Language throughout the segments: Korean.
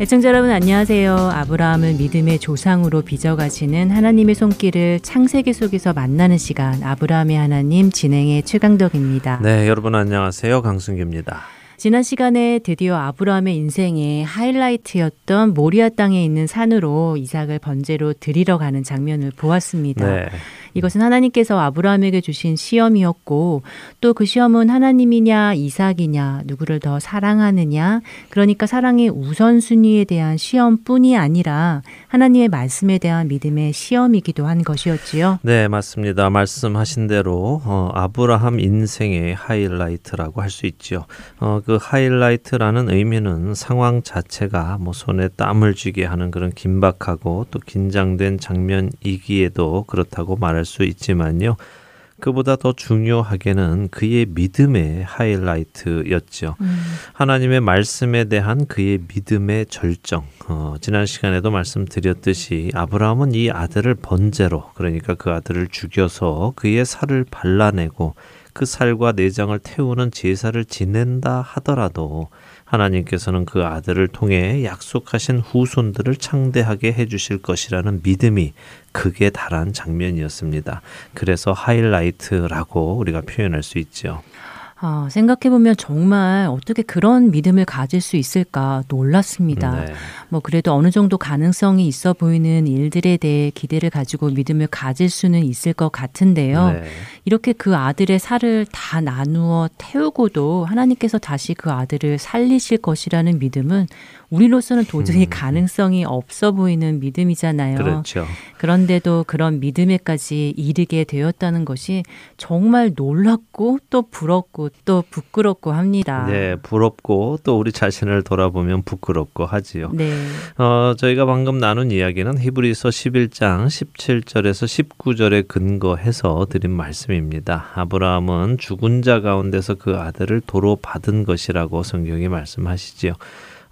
애청자 여러분 안녕하세요. 아브라함을 믿음의 조상으로 빚어가시는 하나님의 손길을 창세기 속에서 만나는 시간 아브라함의 하나님 진행의 최강덕입니다. 네, 여러분 안녕하세요. 강승규입니다. 지난 시간에 드디어 아브라함의 인생의 하이라이트였던 모리아 땅에 있는 산으로 이삭을 번제로 드리러 가는 장면을 보았습니다. 네. 이것은 하나님께서 아브라함에게 주신 시험이었고 또 그 시험은 하나님이냐 이삭이냐 누구를 더 사랑하느냐 그러니까 사랑의 우선순위에 대한 시험뿐이 아니라 하나님의 말씀에 대한 믿음의 시험이기도 한 것이었지요. 네 맞습니다. 말씀하신 대로 어, 아브라함 인생의 하이라이트라고 할 수 있지요. 어, 그 하이라이트라는 의미는 상황 자체가 뭐 손에 땀을 쥐게 하는 그런 긴박하고 또 긴장된 장면이기에도 그렇다고 말할 말할 수 있지만요. 그보다 더 중요하게는 그의 믿음의 하이라이트였죠. 음. 하나님의 말씀에 대한 그의 믿음의 절정. 어, 지난 시간에도 말씀드렸듯이 아브라함은 이 아들을 번제로 그러니까 그 아들을 죽여서 그의 살을 발라내고 그 살과 내장을 태우는 제사를 지낸다 하더라도 하나님께서는 그 아들을 통해 약속하신 후손들을 창대하게 해주실 것이라는 믿음이 극에 달한 장면이었습니다. 그래서 하이라이트라고 우리가 표현할 수 있죠. 아, 생각해보면 정말 어떻게 그런 믿음을 가질 수 있을까 놀랐습니다. 네. 뭐 그래도 어느 정도 가능성이 있어 보이는 일들에 대해 기대를 가지고 믿음을 가질 수는 있을 것 같은데요. 네. 이렇게 그 아들의 살을 다 나누어 태우고도 하나님께서 다시 그 아들을 살리실 것이라는 믿음은 우리로서는 도저히 음. 가능성이 없어 보이는 믿음이잖아요. 그렇죠. 그런데도 그런 믿음에까지 이르게 되었다는 것이 정말 놀랍고 또 부럽고 또 부끄럽고 합니다. 네, 부럽고 또 우리 자신을 돌아보면 부끄럽고 하지요. 네. 어, 저희가 방금 나눈 이야기는 히브리서 11장 17절에서 19절에 근거해서 드린 말씀입니다. 아브라함은 죽은 자 가운데서 그 아들을 도로 받은 것이라고 성경이 말씀하시지요.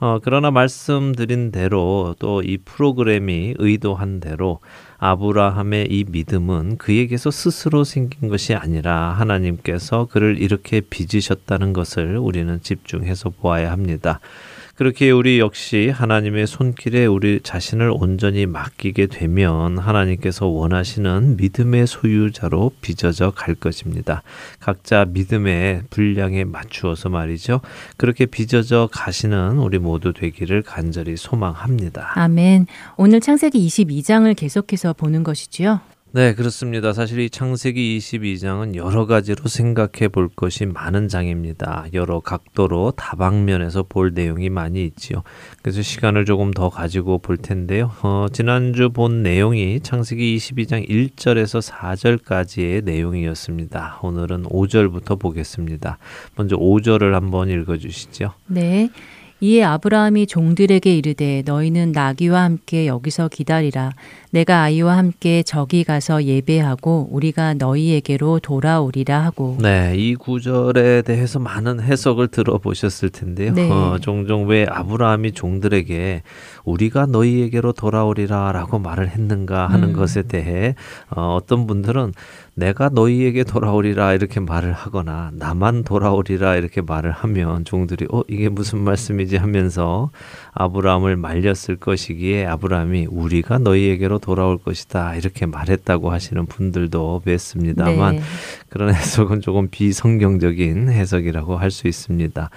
어, 그러나 말씀드린 대로 또 이 프로그램이 의도한 대로 아브라함의 이 믿음은 그에게서 스스로 생긴 것이 아니라 하나님께서 그를 이렇게 빚으셨다는 것을 우리는 집중해서 보아야 합니다. 그렇게 우리 역시 하나님의 손길에 우리 자신을 온전히 맡기게 되면 하나님께서 원하시는 믿음의 소유자로 빚어져 갈 것입니다. 각자 믿음의 분량에 맞추어서 말이죠. 그렇게 빚어져 가시는 우리 모두 되기를 간절히 소망합니다. 아멘. 오늘 창세기 22장을 계속해서 보는 것이지요. 네, 그렇습니다. 사실 이 창세기 22장은 여러 가지로 생각해 볼 것이 많은 장입니다. 여러 각도로 다방면에서 볼 내용이 많이 있지요. 그래서 시간을 조금 더 가지고 볼 텐데요. 어, 지난주 본 내용이 창세기 22장 1절에서 4절까지의 내용이었습니다. 오늘은 5절부터 보겠습니다. 먼저 5절을 한번 읽어 주시죠. 네. 이에 아브라함이 종들에게 이르되 너희는 나귀와 함께 여기서 기다리라 내가 아이와 함께 저기 가서 예배하고 우리가 너희에게로 돌아오리라 하고 네, 이 구절에 대해서 많은 해석을 들어보셨을 텐데요. 네. 어, 종종 왜 아브라함이 종들에게 우리가 너희에게로 돌아오리라라고 말을 했는가 하는 음. 것에 대해 어, 어떤 분들은 내가 너희에게 돌아오리라 이렇게 말을 하거나 나만 돌아오리라 이렇게 말을 하면 종들이 어 이게 무슨 말씀이지 하면서 아브라함을 말렸을 것이기에 아브라함이 우리가 너희에게로 돌아올 것이다 이렇게 말했다고 하시는 분들도 뵀습니다만 네. 그런 해석은 조금 비성경적인 해석이라고 할 수 있습니다.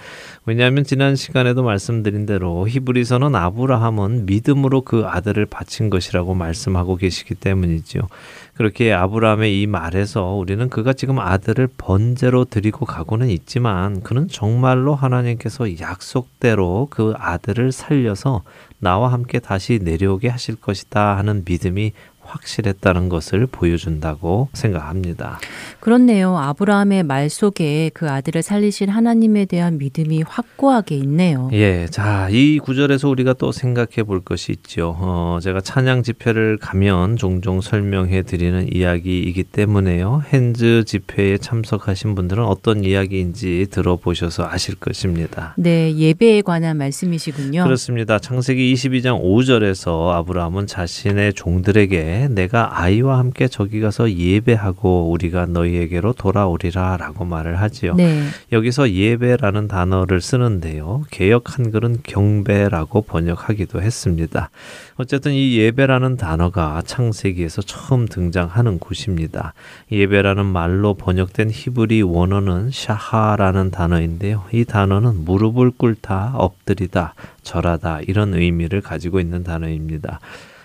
왜냐하면 지난 시간에도 말씀드린 대로 히브리서는 아브라함은 믿음으로 그 아들을 바친 것이라고 말씀하고 계시기 때문이지요. 그렇게 아브라함의 이 말에서 우리는 그가 지금 아들을 번제로 드리고 가고는 있지만 그는 정말로 하나님께서 약속대로 그 아들을 살려서 나와 함께 다시 내려오게 하실 것이다 하는 믿음이 확실했다는 것을 보여준다고 생각합니다. 그렇네요. 아브라함의 말 속에 그 아들을 살리실 하나님에 대한 믿음이 확고하게 있네요. 예. 자, 이 구절에서 우리가 또 생각해 볼 것이 있죠. 어, 제가 찬양 집회를 가면 종종 설명해 드리는 이야기이기 때문에요. 핸즈 집회에 참석하신 분들은 어떤 이야기인지 들어보셔서 아실 것입니다. 네, 예배에 관한 말씀이시군요. 그렇습니다. 창세기 22장 5절에서 아브라함은 자신의 종들에게 내가 아이와 함께 저기 가서 예배하고 우리가 너희에게로 돌아오리라 라고 말을 하지요. 네. 여기서 예배라는 단어를 쓰는데요. 개역 한글은 경배라고 번역하기도 했습니다. 어쨌든 이 예배라는 단어가 창세기에서 처음 등장하는 곳입니다. 예배라는 말로 번역된 히브리 원어는 샤하라는 단어인데요. 이 단어는 무릎을 꿇다, 엎드리다, 절하다 이런 의미를 가지고 있는 단어입니다.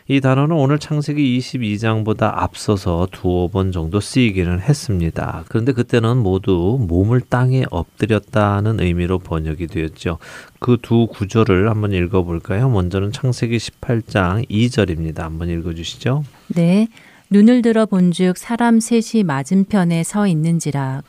이 단어는 오늘 창세기 22장보다 앞서서 두어 번 정도 쓰이기는 했습니다. 그런데 그때는 모두 몸을 땅에 엎드렸다는 의미로 번역이 되었죠. 그 두 구절을 한번 읽어볼까요? 먼저는 창세기 18장 2절입니다. 한번 읽어주시죠. 네. 눈을 들어 본즉 사람 셋이 맞은편에 서 있는지라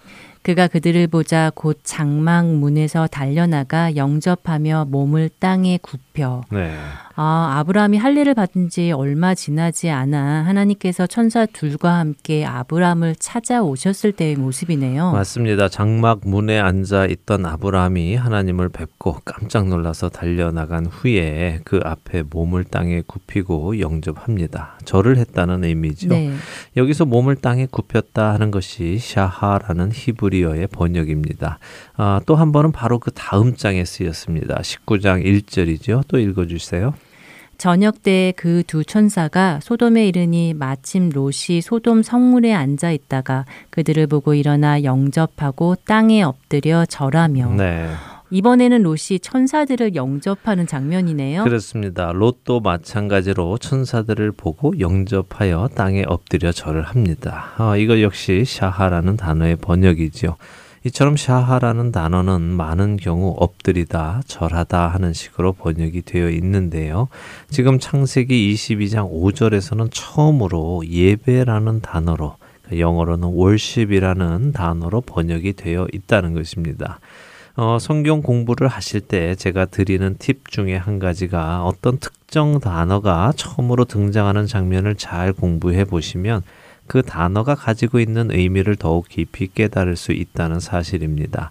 그가 그들을 보자 곧 장막 문에서 달려나가 영접하며 몸을 땅에 굽혀 네. 아, 아브라함이 할례를 받은 지 얼마 지나지 않아 하나님께서 천사 둘과 함께 아브라함을 찾아오셨을 때의 모습이네요. 맞습니다. 장막 문에 앉아 있던 아브라함이 하나님을 뵙고 깜짝 놀라서 달려나간 후에 그 앞에 몸을 땅에 굽히고 영접합니다. 절을 했다는 의미죠. 네. 여기서 몸을 땅에 굽혔다 하는 것이 샤하라는 히브리어의 번역입니다. 아, 또 한 번은 바로 그 다음 장에 쓰였습니다. 19장 1절이죠. 또 읽어 주세요. 저녁 때 그 두 천사가 소돔에 이르니 마침 롯이 소돔 성물에 앉아 있다가 그들을 보고 일어나 영접하고 땅에 엎드려 절하며 네. 이번에는 롯이 천사들을 영접하는 장면이네요. 그렇습니다. 롯도 마찬가지로 천사들을 보고 영접하여 땅에 엎드려 절을 합니다. 어, 이거 역시 샤하라는 단어의 번역이죠. 이처럼 샤하라는 단어는 많은 경우 엎드리다, 절하다 하는 식으로 번역이 되어 있는데요. 지금 창세기 22장 5절에서는 처음으로 예배라는 단어로 영어로는 worship이라는 단어로 번역이 되어 있다는 것입니다. 어, 성경 공부를 하실 때 제가 드리는 팁 중에 한 가지가 어떤 특정 단어가 처음으로 등장하는 장면을 잘 공부해 보시면 그 단어가 가지고 있는 의미를 더욱 깊이 깨달을 수 있다는 사실입니다.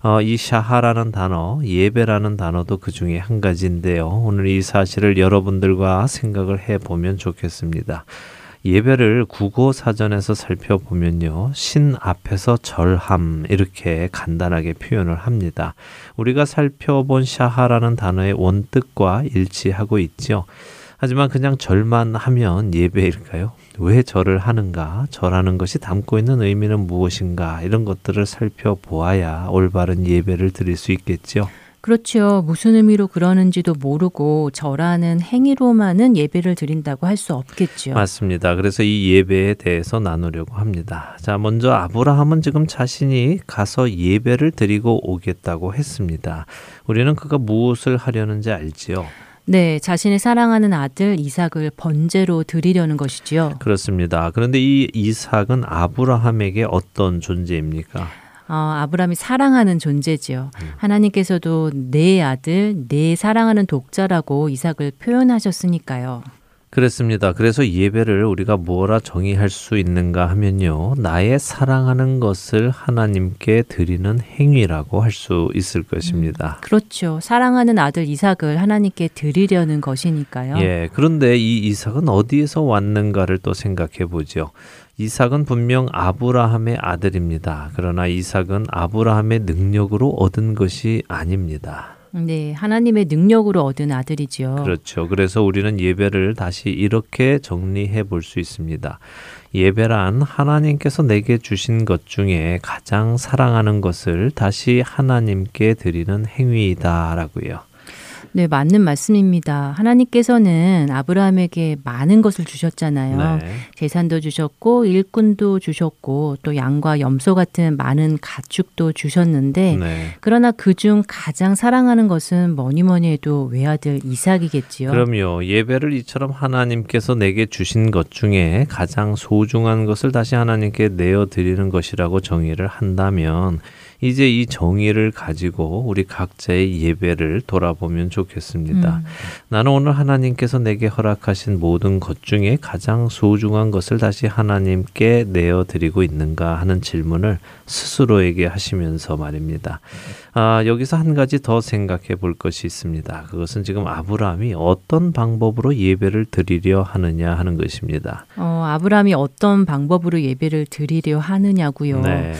어, 이 샤하라는 단어, 예배라는 단어도 그 중에 한 가지인데요. 오늘 이 사실을 여러분들과 생각을 해 보면 좋겠습니다. 예배를 국어 사전에서 살펴보면요. 신 앞에서 절함 이렇게 간단하게 표현을 합니다. 우리가 살펴본 샤하라는 단어의 원뜻과 일치하고 있죠. 하지만 그냥 절만 하면 예배일까요? 왜 절을 하는가? 절하는 것이 담고 있는 의미는 무엇인가? 이런 것들을 살펴보아야 올바른 예배를 드릴 수 있겠죠. 그렇죠. 무슨 의미로 그러는지도 모르고 절하는 행위로만은 예배를 드린다고 할 수 없겠죠. 맞습니다. 그래서 이 예배에 대해서 나누려고 합니다. 자, 먼저 아브라함은 지금 자신이 가서 예배를 드리고 오겠다고 했습니다. 우리는 그가 무엇을 하려는지 알지요. 네, 자신의 사랑하는 아들 이삭을 번제로 드리려는 것이지요. 그렇습니다. 그런데 이 이삭은 아브라함에게 어떤 존재입니까? 어, 아브라함이 사랑하는 존재지요. 음. 하나님께서도 내 아들, 내 사랑하는 독자라고 이삭을 표현하셨으니까요. 그렇습니다. 그래서 예배를 우리가 뭐라 정의할 수 있는가 하면요. 나의 사랑하는 것을 하나님께 드리는 행위라고 할 수 있을 것입니다. 음, 그렇죠. 사랑하는 아들 이삭을 하나님께 드리려는 것이니까요. 예. 그런데 이 이삭은 어디에서 왔는가를 또 생각해 보죠. 이삭은 분명 아브라함의 아들입니다. 그러나 이삭은 아브라함의 능력으로 얻은 것이 아닙니다. 네, 하나님의 능력으로 얻은 아들이지요. 그렇죠. 그래서 우리는 예배를 다시 이렇게 정리해 볼 수 있습니다. 예배란 하나님께서 내게 주신 것 중에 가장 사랑하는 것을 다시 하나님께 드리는 행위이다라고요. 네, 맞는 말씀입니다. 하나님께서는 아브라함에게 많은 것을 주셨잖아요. 네. 재산도 주셨고 일꾼도 주셨고 또 양과 염소 같은 많은 가축도 주셨는데 네. 그러나 그중 가장 사랑하는 것은 뭐니 뭐니 해도 외아들 이삭이겠지요. 그럼요. 예배를 이처럼 하나님께서 내게 주신 것 중에 가장 소중한 것을 다시 하나님께 내어 드리는 것이라고 정의를 한다면 이제 이 정의를 가지고 우리 각자의 예배를 돌아보면 좋겠습니다. 음. 나는 오늘 하나님께서 내게 허락하신 모든 것 중에 가장 소중한 것을 다시 하나님께 내어 드리고 있는가 하는 질문을 스스로에게 하시면서 말입니다. 아, 여기서 한 가지 더 생각해 볼 것이 있습니다. 그것은 지금 아브라함이 어떤 방법으로 예배를 드리려 하느냐 하는 것입니다. 어, 아브라함이 어떤 방법으로 예배를 드리려 하느냐고요. 네.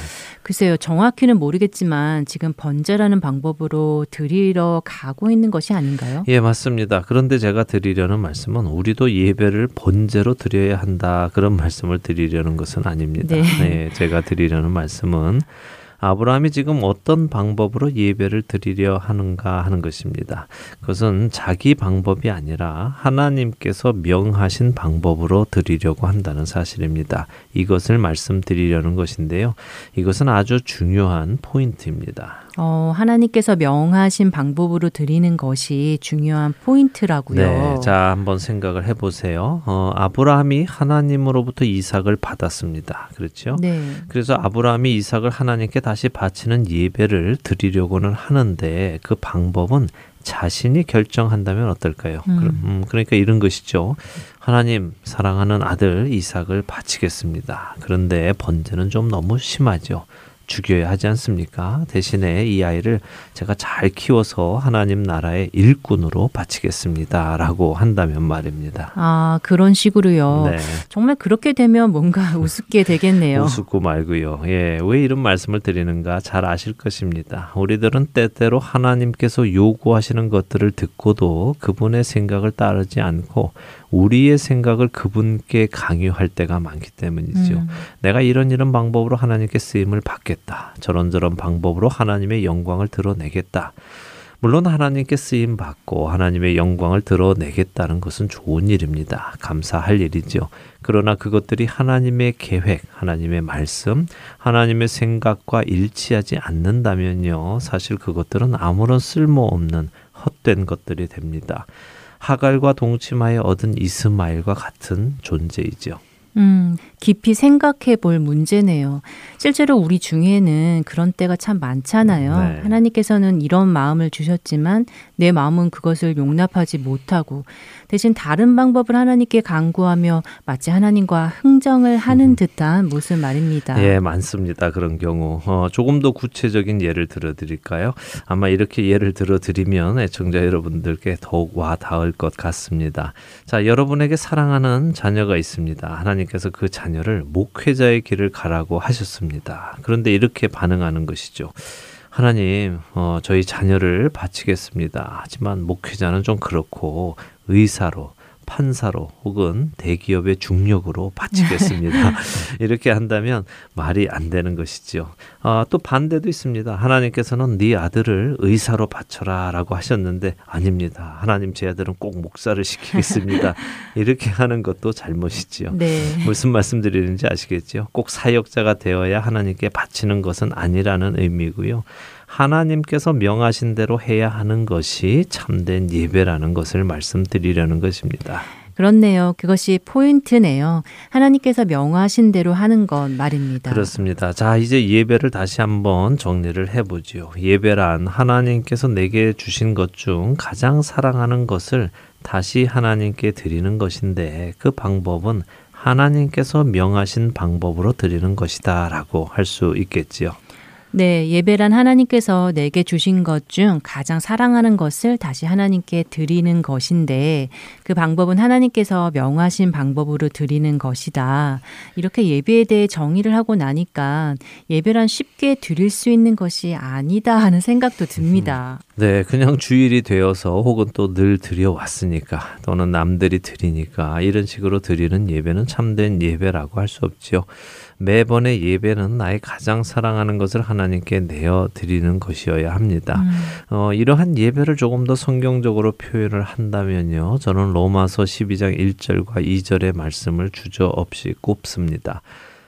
글쎄요, 정확히는 모르겠지만 지금 번제라는 방법으로 드리러 가고 있는 것이 아닌가요? 예, 맞습니다. 그런데 제가 드리려는 말씀은 우리도 예배를 번제로 드려야 한다 그런 말씀을 드리려는 것은 아닙니다. 네, 네 제가 드리려는 말씀은 아브라함이 지금 어떤 방법으로 예배를 드리려 하는가 하는 것입니다. 그것은 자기 방법이 아니라 하나님께서 명하신 방법으로 드리려고 한다는 사실입니다. 이것을 말씀드리려는 것인데요. 이것은 아주 중요한 포인트입니다. 어, 하나님께서 명하신 방법으로 드리는 것이 중요한 포인트라고요. 네, 자 한번 생각을 해보세요. 어, 아브라함이 하나님으로부터 이삭을 받았습니다. 그렇죠? 네. 그래서 아브라함이 이삭을 하나님께 다시 바치는 예배를 드리려고는 하는데 그 방법은 자신이 결정한다면 어떨까요? 음. 음, 그러니까 이런 것이죠. 하나님 사랑하는 아들 이삭을 바치겠습니다. 그런데 번제는 좀 너무 심하죠. 죽여야 하지 않습니까? 대신에 이 아이를 제가 잘 키워서 하나님 나라의 일꾼으로 바치겠습니다. 라고 한다면 말입니다. 아, 그런 식으로요. 네. 정말 그렇게 되면 뭔가 우습게 되겠네요. 우습고 말고요. 예, 왜 이런 말씀을 드리는가 잘 아실 것입니다. 우리들은 때때로 하나님께서 요구하시는 것들을 듣고도 그분의 생각을 따르지 않고 우리의 생각을 그분께 강요할 때가 많기 때문이죠. 음. 내가 이런 이런 방법으로 하나님께 쓰임을 받겠다. 저런저런 방법으로 하나님의 영광을 드러내겠다. 물론 하나님께 쓰임 받고 하나님의 영광을 드러내겠다는 것은 좋은 일입니다. 감사할 일이죠. 그러나 그것들이 하나님의 계획, 하나님의 말씀, 하나님의 생각과 일치하지 않는다면요. 사실 그것들은 아무런 쓸모없는 헛된 것들이 됩니다. 하갈과 동침하여 얻은 이스마엘과 같은 존재이죠. 음, 깊이 생각해 볼 문제네요. 실제로 우리 중에는 그런 때가 참 많잖아요. 네. 하나님께서는 이런 마음을 주셨지만 내 마음은 그것을 용납하지 못하고 대신 다른 방법을 하나님께 강구하며 마치 하나님과 흥정을 하는 음. 듯한 모습 말입니다. 예, 많습니다. 그런 경우. 어, 조금 더 구체적인 예를 들어 드릴까요? 아마 이렇게 예를 들어 드리면 애청자 여러분들께 더욱 와 닿을 것 같습니다. 자, 여러분에게 사랑하는 자녀가 있습니다. 하나님 께서 그 자녀를 목회자의 길을 가라고 하셨습니다. 그런데 이렇게 반응하는 것이죠. 하나님, 어, 저희 자녀를 바치겠습니다. 하지만 목회자는 좀 그렇고 의사로 판사로 혹은 대기업의 중력으로 바치겠습니다. 이렇게 한다면 말이 안 되는 것이죠. 아, 또 반대도 있습니다. 하나님께서는 네 아들을 의사로 바쳐라라고 하셨는데 아닙니다. 하나님 제 아들은 꼭 목사를 시키겠습니다. 이렇게 하는 것도 잘못이지요. 네. 무슨 말씀드리는지 아시겠죠? 꼭 사역자가 되어야 하나님께 바치는 것은 아니라는 의미고요. 하나님께서 명하신 대로 해야 하는 것이 참된 예배라는 것을 말씀드리려는 것입니다. 그렇네요. 그것이 포인트네요. 하나님께서 명하신 대로 하는 것 말입니다. 그렇습니다. 자, 이제 예배를 다시 한번 정리를 해보지요. 예배란 하나님께서 내게 주신 것 중 가장 사랑하는 것을 다시 하나님께 드리는 것인데 그 방법은 하나님께서 명하신 방법으로 드리는 것이다 라고 할 수 있겠지요. 네, 예배란 하나님께서 내게 주신 것 중 가장 사랑하는 것을 다시 하나님께 드리는 것인데 그 방법은 하나님께서 명하신 방법으로 드리는 것이다. 이렇게 예배에 대해 정의를 하고 나니까 예배란 쉽게 드릴 수 있는 것이 아니다 하는 생각도 듭니다. 네, 그냥 주일이 되어서 혹은 또 늘 드려왔으니까 또는 남들이 드리니까 이런 식으로 드리는 예배는 참된 예배라고 할 수 없지요. 매번의 예배는 나의 가장 사랑하는 것을 하나님께 내어 드리는 것이어야 합니다. 음. 어, 이러한 예배를 조금 더 성경적으로 표현을 한다면요. 저는 로마서 12장 1절과 2절의 말씀을 주저없이 꼽습니다.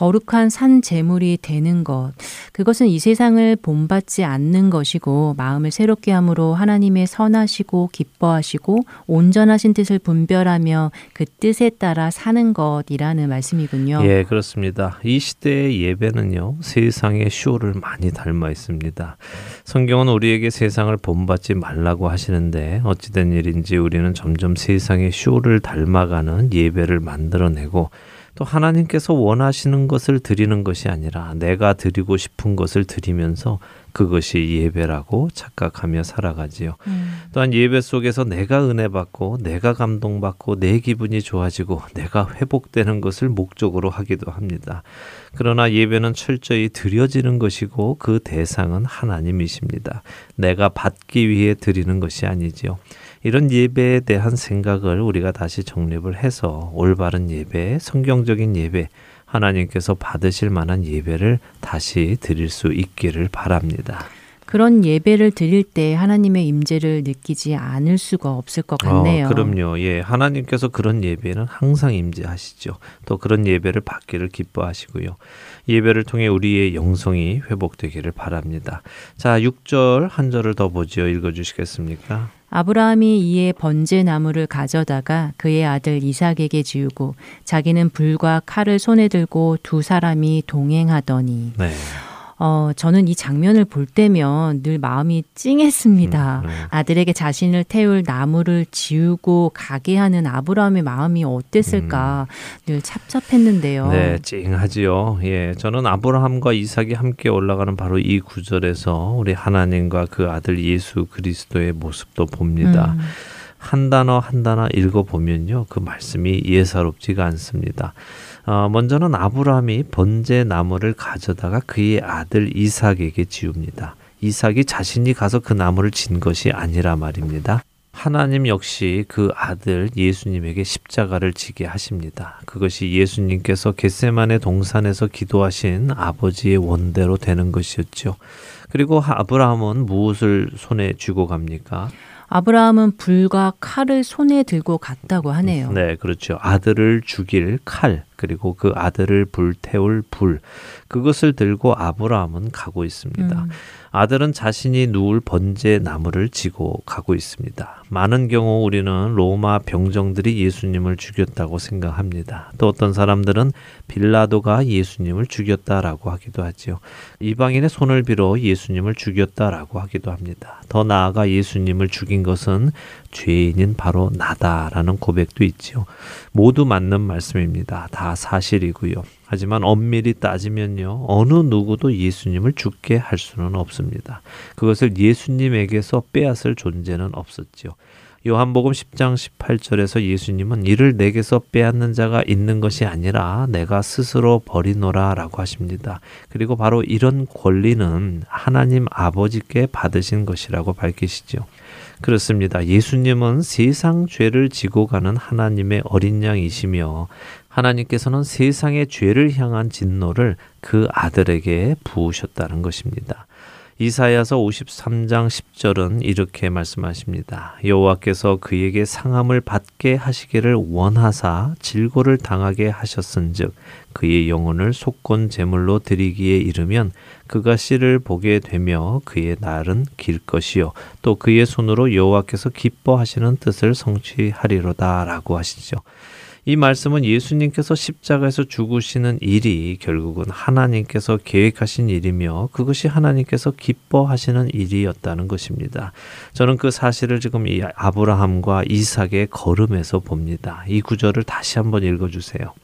거룩한 산 제물이 되는 것. 그것은 이 세상을 본받지 않는 것이고 마음을 새롭게 함으로 하나님의 선하시고 기뻐하시고 온전하신 뜻을 분별하며 그 뜻에 따라 사는 것이라는 말씀이군요. 예, 그렇습니다. 이 시대의 예배는요. 세상의 쇼를 많이 닮아 있습니다. 성경은 우리에게 세상을 본받지 말라고 하시는데 어찌된 일인지 우리는 점점 세상의 쇼를 닮아가는 예배를 만들어내고 또 하나님께서 원하시는 것을 드리는 것이 아니라 내가 드리고 싶은 것을 드리면서 그것이 예배라고 착각하며 살아가지요. 음. 또한 예배 속에서 내가 은혜 받고 내가 감동받고 내 기분이 좋아지고 내가 회복되는 것을 목적으로 하기도 합니다. 그러나 예배는 철저히 드려지는 것이고 그 대상은 하나님이십니다. 내가 받기 위해 드리는 것이 아니지요. 이런 예배에 대한 생각을 우리가 다시 정립을 해서 올바른 예배, 성경적인 예배, 하나님께서 받으실 만한 예배를 다시 드릴 수 있기를 바랍니다. 그런 예배를 드릴 때 하나님의 임재를 느끼지 않을 수가 없을 것 같네요. 어, 그럼요. 예. 하나님께서 그런 예배는 항상 임재하시죠. 또 그런 예배를 받기를 기뻐하시고요. 예배를 통해 우리의 영성이 회복되기를 바랍니다. 자, 6절 한 절을 더 보지요. 읽어 주시겠습니까? 아브라함이 이에 번제 나무를 가져다가 그의 아들 이삭에게 지우고 자기는 불과 칼을 손에 들고 두 사람이 동행하더니 네. 어, 저는 이 장면을 볼 때면 늘 마음이 찡했습니다. 음, 네. 아들에게 자신을 태울 나무를 지우고 가게 하는 아브라함의 마음이 어땠을까 음. 늘 찹찹했는데요. 네, 찡하지요. 예, 저는 아브라함과 이삭이 함께 올라가는 바로 이 구절에서 우리 하나님과 그 아들 예수 그리스도의 모습도 봅니다. 음. 한 단어 한 단어 읽어보면요. 그 말씀이 예사롭지가 않습니다. 어, 먼저는 아브라함이 번제 나무를 가져다가 그의 아들 이삭에게 지웁니다. 이삭이 자신이 가서 그 나무를 진 것이 아니라 말입니다. 하나님 역시 그 아들 예수님에게 십자가를 지게 하십니다. 그것이 예수님께서 겟세만의 동산에서 기도하신 아버지의 원대로 되는 것이었죠. 그리고 아브라함은 무엇을 손에 쥐고 갑니까? 아브라함은 불과 칼을 손에 들고 갔다고 하네요. 네, 그렇죠. 아들을 죽일 칼, 그리고 그 아들을 불태울 불, 그것을 들고 아브라함은 가고 있습니다. 음. 아들은 자신이 누울 번제 나무를 지고 가고 있습니다. 많은 경우 우리는 로마 병정들이 예수님을 죽였다고 생각합니다. 또 어떤 사람들은 빌라도가 예수님을 죽였다라고 하기도 하지요. 이방인의 손을 빌어 예수님을 죽였다라고 하기도 합니다. 더 나아가 예수님을 죽인 것은 죄인인 바로 나다라는 고백도 있지요. 모두 맞는 말씀입니다. 다 사실이고요. 하지만 엄밀히 따지면요. 어느 누구도 예수님을 죽게 할 수는 없습니다. 그것을 예수님에게서 빼앗을 존재는 없었지요. 요한복음 10장 18절에서 예수님은 이를 내게서 빼앗는 자가 있는 것이 아니라 내가 스스로 버리노라 라고 하십니다. 그리고 바로 이런 권리는 하나님 아버지께 받으신 것이라고 밝히시죠. 그렇습니다. 예수님은 세상 죄를 지고 가는 하나님의 어린 양이시며 하나님께서는 세상의 죄를 향한 진노를 그 아들에게 부으셨다는 것입니다. 이사야서 53장 10절은 이렇게 말씀하십니다. 여호와께서 그에게 상함을 받게 하시기를 원하사 질고를 당하게 하셨은즉 그의 영혼을 속건 제물로 드리기에 이르면 그가 씨를 보게 되며 그의 날은 길 것이요 또 그의 손으로 여호와께서 기뻐하시는 뜻을 성취하리로다라고 하시죠. 이 말씀은 예수님께서 십자가에서 죽으시는 일이 결국은 하나님께서 계획하신 일이며 그것이 하나님께서 기뻐하시는 일이었다는 것입니다. 저는 그 사실을 지금 이 아브라함과 이삭의 걸음에서 봅니다. 이 구절을 다시 한번 읽어 주세요.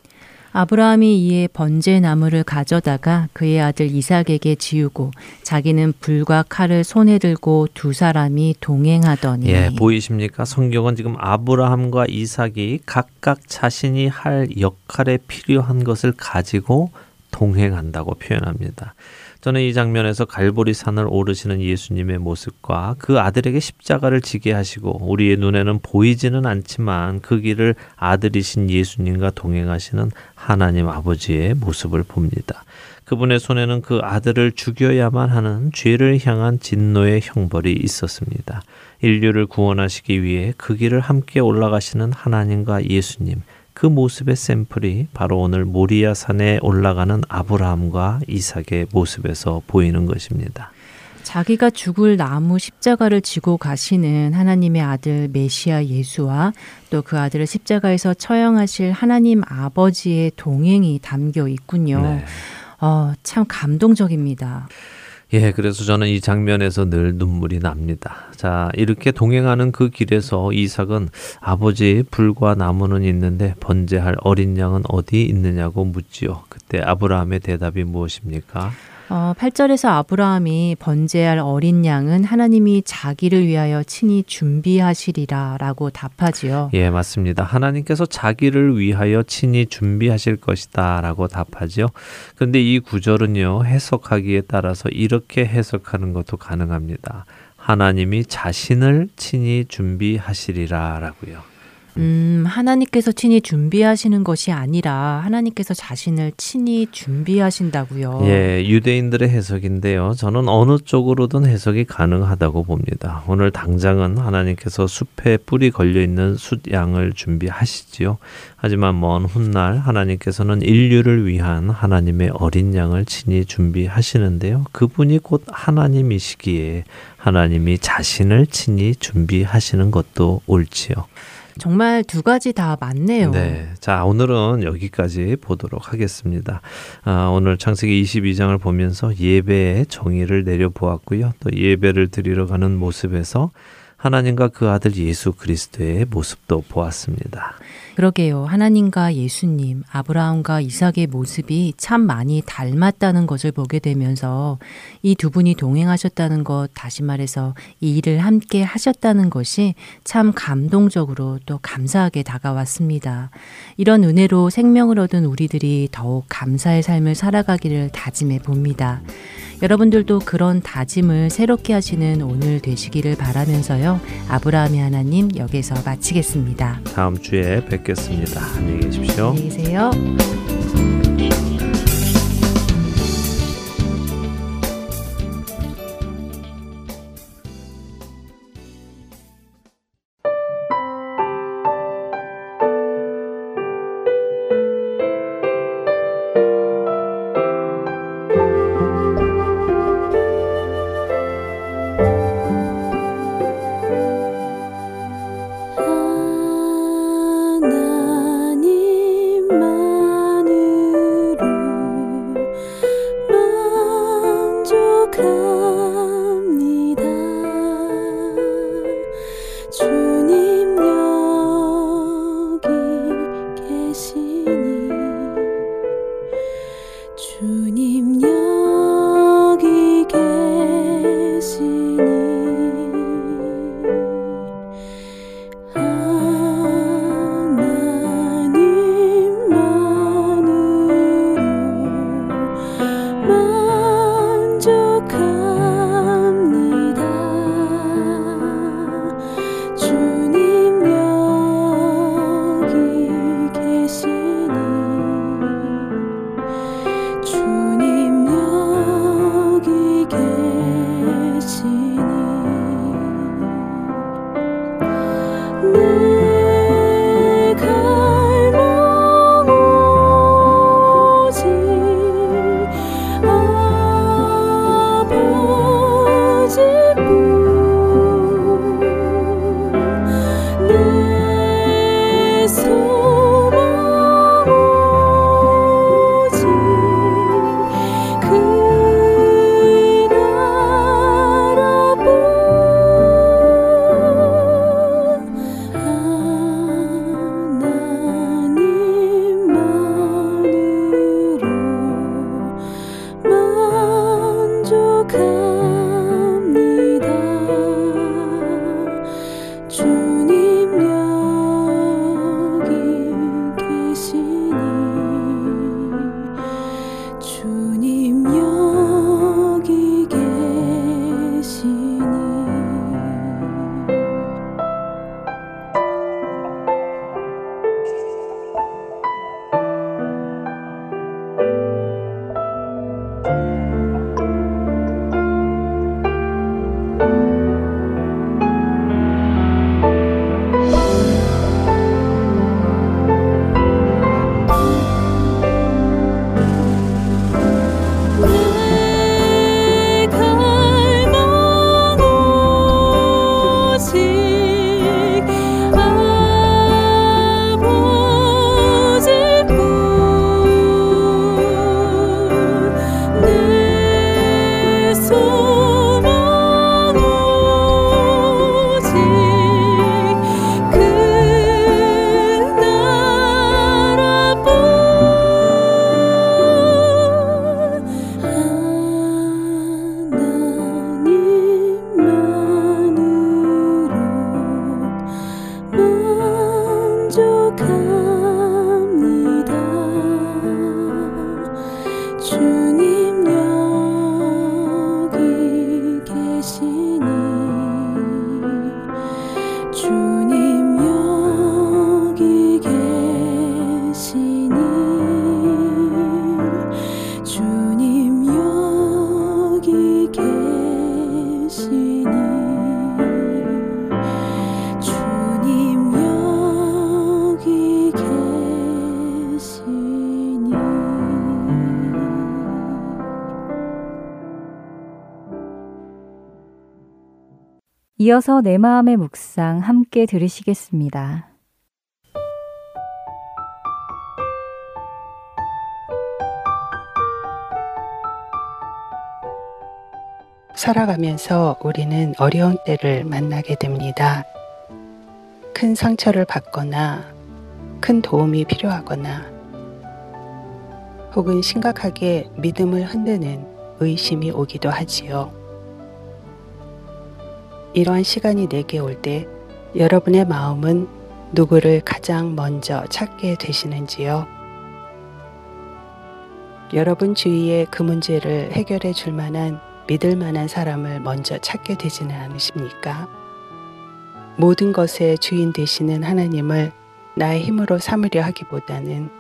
아브라함이 이에 번제 나무를 가져다가 그의 아들 이삭에게 지우고 자기는 불과 칼을 손에 들고 두 사람이 동행하더니 예, 보이십니까? 성경은 지금 아브라함과 이삭이 각각 자신이 할 역할에 필요한 것을 가지고 동행한다고 표현합니다. 저는 이 장면에서 갈보리 산을 오르시는 예수님의 모습과 그 아들에게 십자가를 지게 하시고 우리의 눈에는 보이지는 않지만 그 길을 아들이신 예수님과 동행하시는 하나님 아버지의 모습을 봅니다. 그분의 손에는 그 아들을 죽여야만 하는 죄를 향한 진노의 형벌이 있었습니다. 인류를 구원하시기 위해 그 길을 함께 올라가시는 하나님과 예수님, 그 모습의 샘플이 바로 오늘 모리아 산에 올라가는 아브라함과 이삭의 모습에서 보이는 것입니다. 자기가 죽을 나무 십자가를 지고 가시는 하나님의 아들 메시아 예수와 또 그 아들을 십자가에서 처형하실 하나님 아버지의 동행이 담겨 있군요. 네. 어, 참 감동적입니다. 예, 그래서 저는 이 장면에서 늘 눈물이 납니다. 자, 이렇게 동행하는 그 길에서 이삭은 아버지 불과 나무는 있는데 번제할 어린 양은 어디 있느냐고 묻지요. 그때 아브라함의 대답이 무엇입니까? 어, 8절에서 아브라함이 번제할 어린 양은 하나님이 자기를 위하여 친히 준비하시리라 라고 답하지요. 예, 맞습니다. 하나님께서 자기를 위하여 친히 준비하실 것이다 라고 답하지요. 그런데 이 구절은요, 해석하기에 따라서 이렇게 해석하는 것도 가능합니다. 하나님이 자신을 친히 준비하시리라 라고요. 음, 하나님께서 친히 준비하시는 것이 아니라 하나님께서 자신을 친히 준비하신다고요. 예, 유대인들의 해석인데요. 저는 어느 쪽으로든 해석이 가능하다고 봅니다. 오늘 당장은 하나님께서 숲에 뿔이 걸려 있는 숫양을 준비하시지요. 하지만 먼 훗날 하나님께서는 인류를 위한 하나님의 어린 양을 친히 준비하시는데요. 그분이 곧 하나님이시기에 하나님이 자신을 친히 준비하시는 것도 옳지요. 정말 두 가지 다 맞네요. 네. 자, 오늘은 여기까지 보도록 하겠습니다. 아, 오늘 창세기 22장을 보면서 예배의 정의를 내려보았고요. 또 예배를 드리러 가는 모습에서 하나님과 그 아들 예수 그리스도의 모습도 보았습니다. 그러게요. 하나님과 예수님, 아브라함과 이삭의 모습이 참 많이 닮았다는 것을 보게 되면서 이 두 분이 동행하셨다는 것, 다시 말해서 이 일을 함께 하셨다는 것이 참 감동적으로 또 감사하게 다가왔습니다. 이런 은혜로 생명을 얻은 우리들이 더욱 감사의 삶을 살아가기를 다짐해 봅니다. 여러분들도 그런 다짐을 새롭게 하시는 오늘 되시기를 바라면서요. 아브라함의 하나님 여기서 마치겠습니다. 다음 주에 뵙겠습니다. 안녕히 계십시오. 안녕히 계세요. 이어서 내 마음의 묵상 함께 들으시겠습니다. 살아가면서 우리는 어려운 때를 만나게 됩니다. 큰 상처를 받거나 큰 도움이 필요하거나 혹은 심각하게 믿음을 흔드는 의심이 오기도 하지요. 이러한 시간이 내게 올 때 여러분의 마음은 누구를 가장 먼저 찾게 되시는지요? 여러분 주위에 그 문제를 해결해 줄 만한 믿을 만한 사람을 먼저 찾게 되지는 않으십니까? 모든 것의 주인 되시는 하나님을 나의 힘으로 삼으려 하기보다는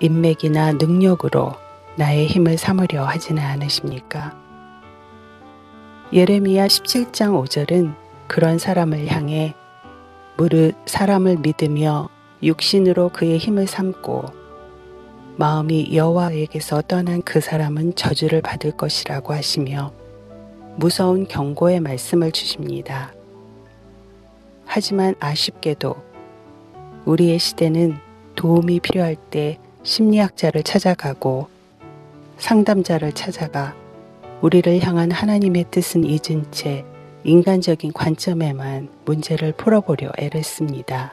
인맥이나 능력으로 나의 힘을 삼으려 하지는 않으십니까? 예레미야 17장 5절은 그런 사람을 향해 무릇 사람을 믿으며 육신으로 그의 힘을 삼고 마음이 여호와에게서 떠난 그 사람은 저주를 받을 것이라고 하시며 무서운 경고의 말씀을 주십니다. 하지만 아쉽게도 우리의 시대는 도움이 필요할 때 심리학자를 찾아가고 상담자를 찾아가 우리를 향한 하나님의 뜻은 잊은 채 인간적인 관점에만 문제를 풀어보려 애를 씁니다.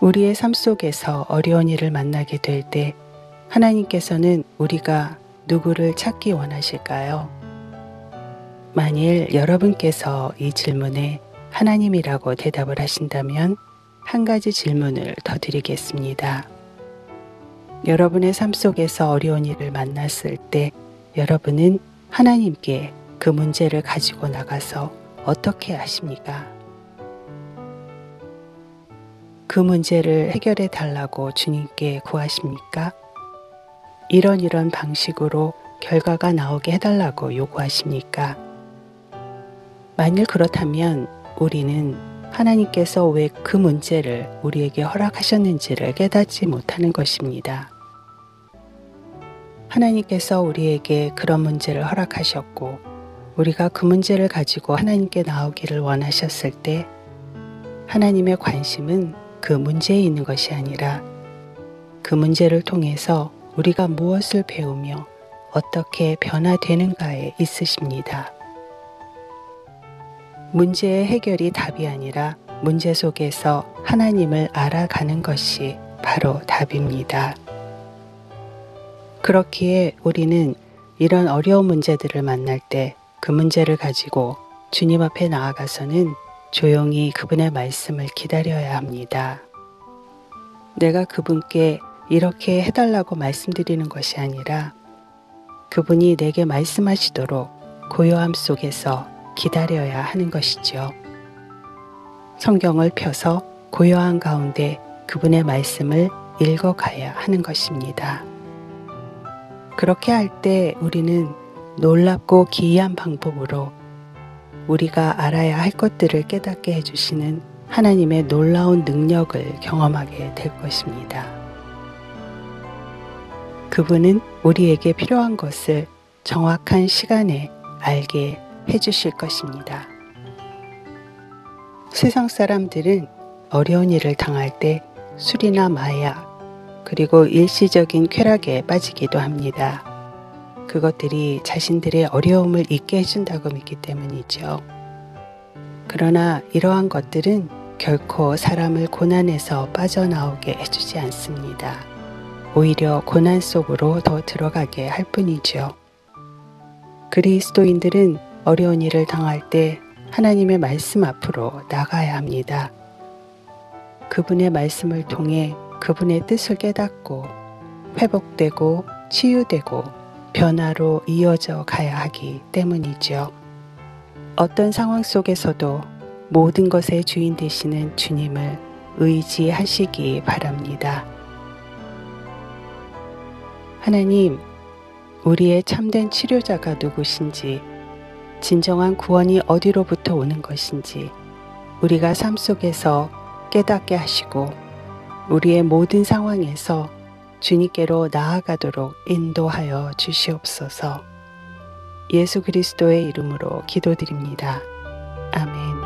우리의 삶 속에서 어려운 일을 만나게 될 때 하나님께서는 우리가 누구를 찾기 원하실까요? 만일 여러분께서 이 질문에 하나님이라고 대답을 하신다면 한 가지 질문을 더 드리겠습니다. 여러분의 삶 속에서 어려운 일을 만났을 때 여러분은 하나님께 그 문제를 가지고 나가서 어떻게 하십니까? 그 문제를 해결해 달라고 주님께 구하십니까? 이런 이런 방식으로 결과가 나오게 해달라고 요구하십니까? 만일 그렇다면 우리는 하나님께서 왜 그 문제를 우리에게 허락하셨는지를 깨닫지 못하는 것입니다. 하나님께서 우리에게 그런 문제를 허락하셨고, 우리가 그 문제를 가지고 하나님께 나오기를 원하셨을 때, 하나님의 관심은 그 문제에 있는 것이 아니라 그 문제를 통해서 우리가 무엇을 배우며 어떻게 변화되는가에 있으십니다. 문제의 해결이 답이 아니라 문제 속에서 하나님을 알아가는 것이 바로 답입니다. 그렇기에 우리는 이런 어려운 문제들을 만날 때 그 문제를 가지고 주님 앞에 나아가서는 조용히 그분의 말씀을 기다려야 합니다. 내가 그분께 이렇게 해달라고 말씀드리는 것이 아니라 그분이 내게 말씀하시도록 고요함 속에서 기다려야 하는 것이죠. 성경을 펴서 고요한 가운데 그분의 말씀을 읽어가야 하는 것입니다. 그렇게 할 때 우리는 놀랍고 기이한 방법으로 우리가 알아야 할 것들을 깨닫게 해주시는 하나님의 놀라운 능력을 경험하게 될 것입니다. 그분은 우리에게 필요한 것을 정확한 시간에 알게 해주실 것입니다. 세상 사람들은 어려운 일을 당할 때 술이나 마약, 그리고 일시적인 쾌락에 빠지기도 합니다. 그것들이 자신들의 어려움을 잊게 해준다고 믿기 때문이죠. 그러나 이러한 것들은 결코 사람을 고난에서 빠져나오게 해주지 않습니다. 오히려 고난 속으로 더 들어가게 할 뿐이죠. 그리스도인들은 어려운 일을 당할 때 하나님의 말씀 앞으로 나가야 합니다. 그분의 말씀을 통해 그분의 뜻을 깨닫고 회복되고 치유되고 변화로 이어져 가야 하기 때문이죠. 어떤 상황 속에서도 모든 것의 주인 되시는 주님을 의지하시기 바랍니다. 하나님, 우리의 참된 치료자가 누구신지, 진정한 구원이 어디로부터 오는 것인지, 우리가 삶 속에서 깨닫게 하시고, 우리의 모든 상황에서 주님께로 나아가도록 인도하여 주시옵소서. 예수 그리스도의 이름으로 기도드립니다. 아멘.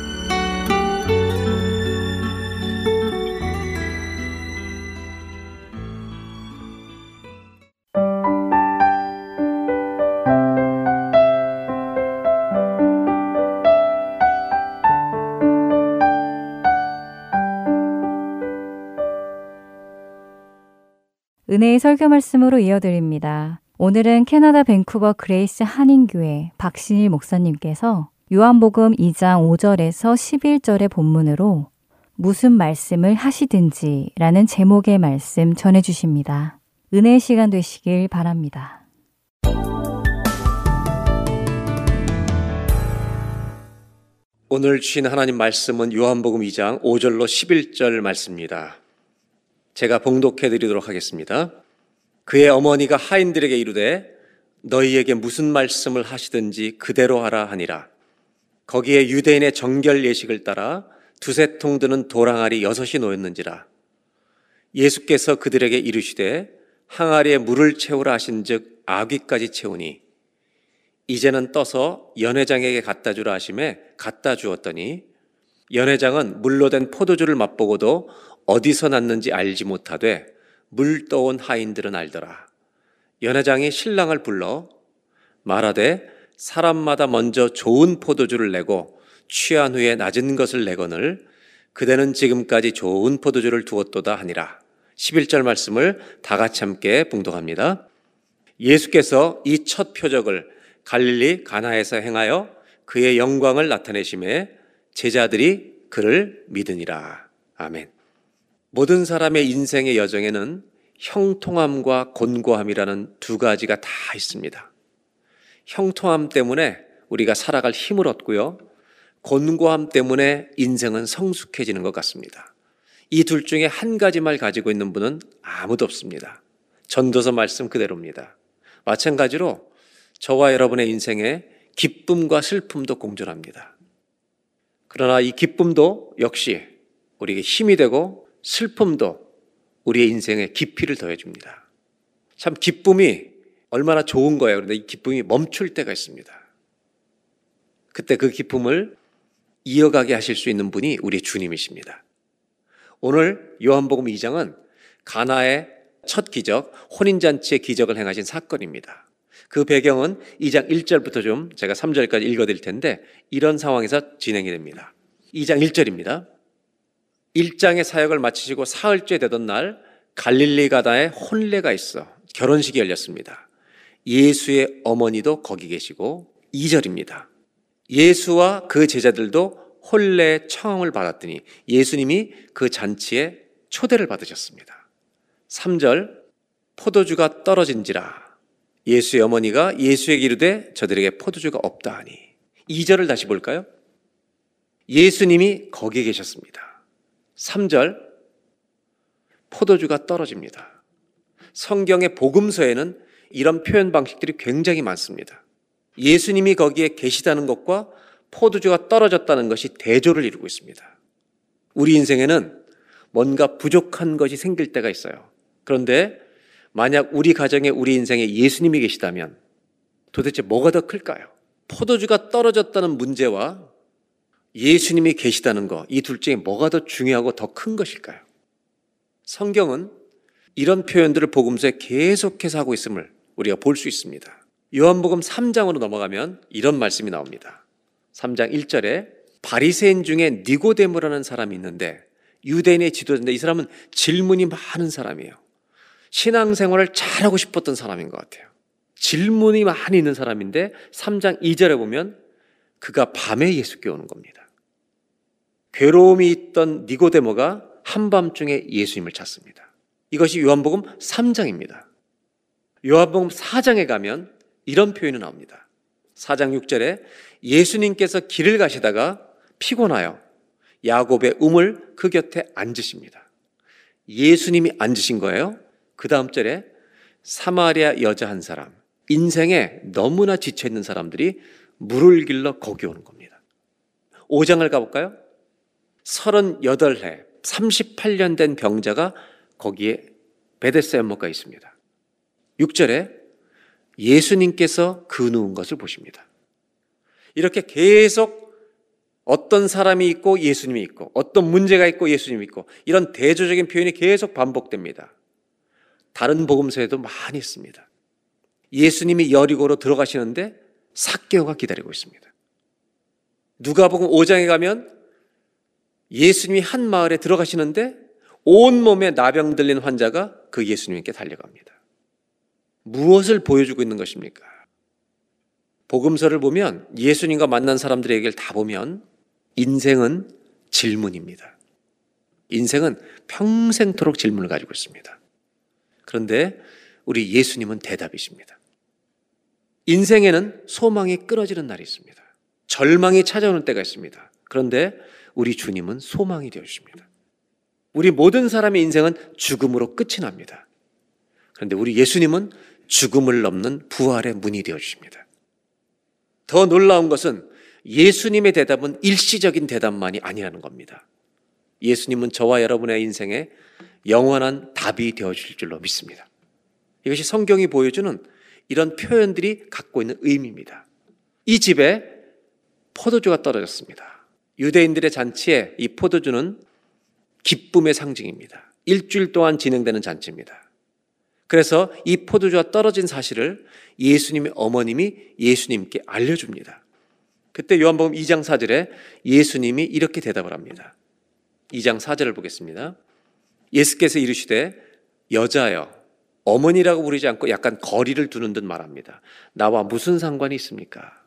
은혜의 설교 말씀으로 이어드립니다. 오늘은 캐나다 밴쿠버 그레이스 한인교회 박신일 목사님께서 요한복음 2장 5절에서 11절의 본문으로 무슨 말씀을 하시든지 라는 제목의 말씀 전해주십니다. 은혜의 시간 되시길 바랍니다. 오늘 주신 하나님 말씀은 요한복음 2장 5절로 11절 말씀입니다. 제가 봉독해 드리도록 하겠습니다. 그의 어머니가 하인들에게 이르되 너희에게 무슨 말씀을 하시든지 그대로 하라 하니라. 거기에 유대인의 정결 예식을 따라 두세 통 드는 도랑아리 여섯이 놓였는지라. 예수께서 그들에게 이르시되 항아리에 물을 채우라 하신즉 아귀까지 채우니 이제는 떠서 연회장에게 갖다 주라 하심에 갖다 주었더니 연회장은 물로 된 포도주를 맛보고도 어디서 났는지 알지 못하되 물 떠온 하인들은 알더라. 연회장이 신랑을 불러 말하되 사람마다 먼저 좋은 포도주를 내고 취한 후에 낮은 것을 내거늘 그대는 지금까지 좋은 포도주를 두었도다 하니라. 11절 말씀을 다 같이 함께 봉독합니다. 예수께서 이 첫 표적을 갈릴리 가나에서 행하여 그의 영광을 나타내심에 제자들이 그를 믿으니라. 아멘. 모든 사람의 인생의 여정에는 형통함과 곤고함이라는 두 가지가 다 있습니다. 형통함 때문에 우리가 살아갈 힘을 얻고요. 곤고함 때문에 인생은 성숙해지는 것 같습니다. 이 둘 중에 한 가지만 가지고 있는 분은 아무도 없습니다. 전도서 말씀 그대로입니다. 마찬가지로 저와 여러분의 인생에 기쁨과 슬픔도 공존합니다. 그러나 이 기쁨도 역시 우리에게 힘이 되고 슬픔도 우리의 인생에 깊이를 더해줍니다. 참 기쁨이 얼마나 좋은 거예요. 그런데 이 기쁨이 멈출 때가 있습니다. 그때 그 기쁨을 이어가게 하실 수 있는 분이 우리 주님이십니다. 오늘 요한복음 2장은 가나의 첫 기적, 혼인잔치의 기적을 행하신 사건입니다. 그 배경은 2장 1절부터 좀 제가 3절까지 읽어 드릴 텐데 이런 상황에서 진행이 됩니다. 2장 1절입니다. 1장의 사역을 마치시고 사흘째 되던 날 갈릴리 가다에 혼례가 있어 결혼식이 열렸습니다. 예수의 어머니도 거기 계시고 2절입니다. 예수와 그 제자들도 혼례 청을 받았더니 예수님이 그 잔치에 초대를 받으셨습니다. 3절 포도주가 떨어진지라 예수의 어머니가 예수에게 이르되 저들에게 포도주가 없다 하니 2절을 다시 볼까요? 예수님이 거기 계셨습니다. 3절 포도주가 떨어집니다. 성경의 복음서에는 이런 표현 방식들이 굉장히 많습니다. 예수님이 거기에 계시다는 것과 포도주가 떨어졌다는 것이 대조를 이루고 있습니다. 우리 인생에는 뭔가 부족한 것이 생길 때가 있어요. 그런데 만약 우리 가정에 우리 인생에 예수님이 계시다면 도대체 뭐가 더 클까요? 포도주가 떨어졌다는 문제와 예수님이 계시다는 것, 이 둘 중에 뭐가 더 중요하고 더 큰 것일까요? 성경은 이런 표현들을 복음서에 계속해서 하고 있음을 우리가 볼 수 있습니다. 요한복음 3장으로 넘어가면 이런 말씀이 나옵니다. 3장 1절에 바리새인 중에 니고데모라는 사람이 있는데 유대인의 지도자인데 이 사람은 질문이 많은 사람이에요. 신앙생활을 잘하고 싶었던 사람인 것 같아요. 질문이 많이 있는 사람인데 3장 2절에 보면 그가 밤에 예수께 오는 겁니다. 괴로움이 있던 니고데모가 한밤중에 예수님을 찾습니다. 이것이 요한복음 3장입니다. 요한복음 4장에 가면 이런 표현이 나옵니다. 4장 6절에 예수님께서 길을 가시다가 피곤하여 야곱의 우물 그 곁에 앉으십니다. 예수님이 앉으신 거예요. 그 다음 절에 사마리아 여자 한 사람, 인생에 너무나 지쳐 있는 사람들이 물을 길러 거기 오는 겁니다. 5장을 가볼까요? 38회, 38년 된 병자가 거기에 베데스 연못가 있습니다. 6절에 예수님께서 그 누운 것을 보십니다. 이렇게 계속 어떤 사람이 있고 예수님이 있고 어떤 문제가 있고 예수님이 있고 이런 대조적인 표현이 계속 반복됩니다. 다른 복음서에도 많이 있습니다. 예수님이 여리고로 들어가시는데 삭개오가 기다리고 있습니다. 누가복음 5장에 가면 예수님이 한 마을에 들어가시는데 온 몸에 나병 들린 환자가 그 예수님께 달려갑니다. 무엇을 보여주고 있는 것입니까? 복음서를 보면 예수님과 만난 사람들의 얘기를 다 보면 인생은 질문입니다. 인생은 평생토록 질문을 가지고 있습니다. 그런데 우리 예수님은 대답이십니다. 인생에는 소망이 끊어지는 날이 있습니다. 절망이 찾아오는 때가 있습니다. 그런데 우리 주님은 소망이 되어주십니다. 우리 모든 사람의 인생은 죽음으로 끝이 납니다. 그런데 우리 예수님은 죽음을 넘는 부활의 문이 되어주십니다. 더 놀라운 것은 예수님의 대답은 일시적인 대답만이 아니라는 겁니다. 예수님은 저와 여러분의 인생에 영원한 답이 되어줄 줄로 믿습니다. 이것이 성경이 보여주는 이런 표현들이 갖고 있는 의미입니다. 이 집에 포도주가 떨어졌습니다. 유대인들의 잔치에 이 포도주는 기쁨의 상징입니다. 일주일 동안 진행되는 잔치입니다. 그래서 이 포도주가 떨어진 사실을 예수님의 어머님이 예수님께 알려줍니다. 그때 요한복음 2장 4절에 예수님이 이렇게 대답을 합니다. 2장 4절을 보겠습니다. 예수께서 이르시되 여자여 어머니라고 부르지 않고 약간 거리를 두는 듯 말합니다. 나와 무슨 상관이 있습니까?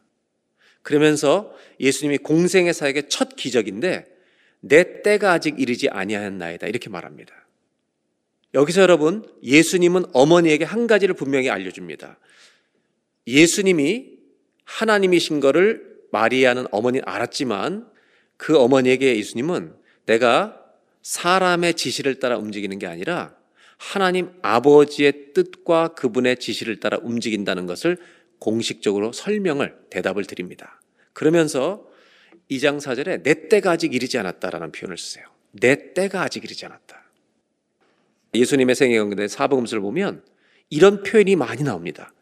그러면서 예수님이 공생의 사역의 첫 기적인데 내 때가 아직 이르지 아니하였나이다 이렇게 말합니다. 여기서 여러분 예수님은 어머니에게 한 가지를 분명히 알려줍니다. 예수님이 하나님이신 것을 마리아는 어머니는 알았지만 그 어머니에게 예수님은 내가 사람의 지시를 따라 움직이는 게 아니라 하나님 아버지의 뜻과 그분의 지시를 따라 움직인다는 것을 공식적으로 설명을 대답을 드립니다. 그러면서 2장 4절에 내 때가 아직 이르지 않았다라는 표현을 쓰세요. 내 때가 아직 이르지 않았다. 예수님의 생애 가운데 사복음서를 보면 이런 표현이 많이 나옵니다.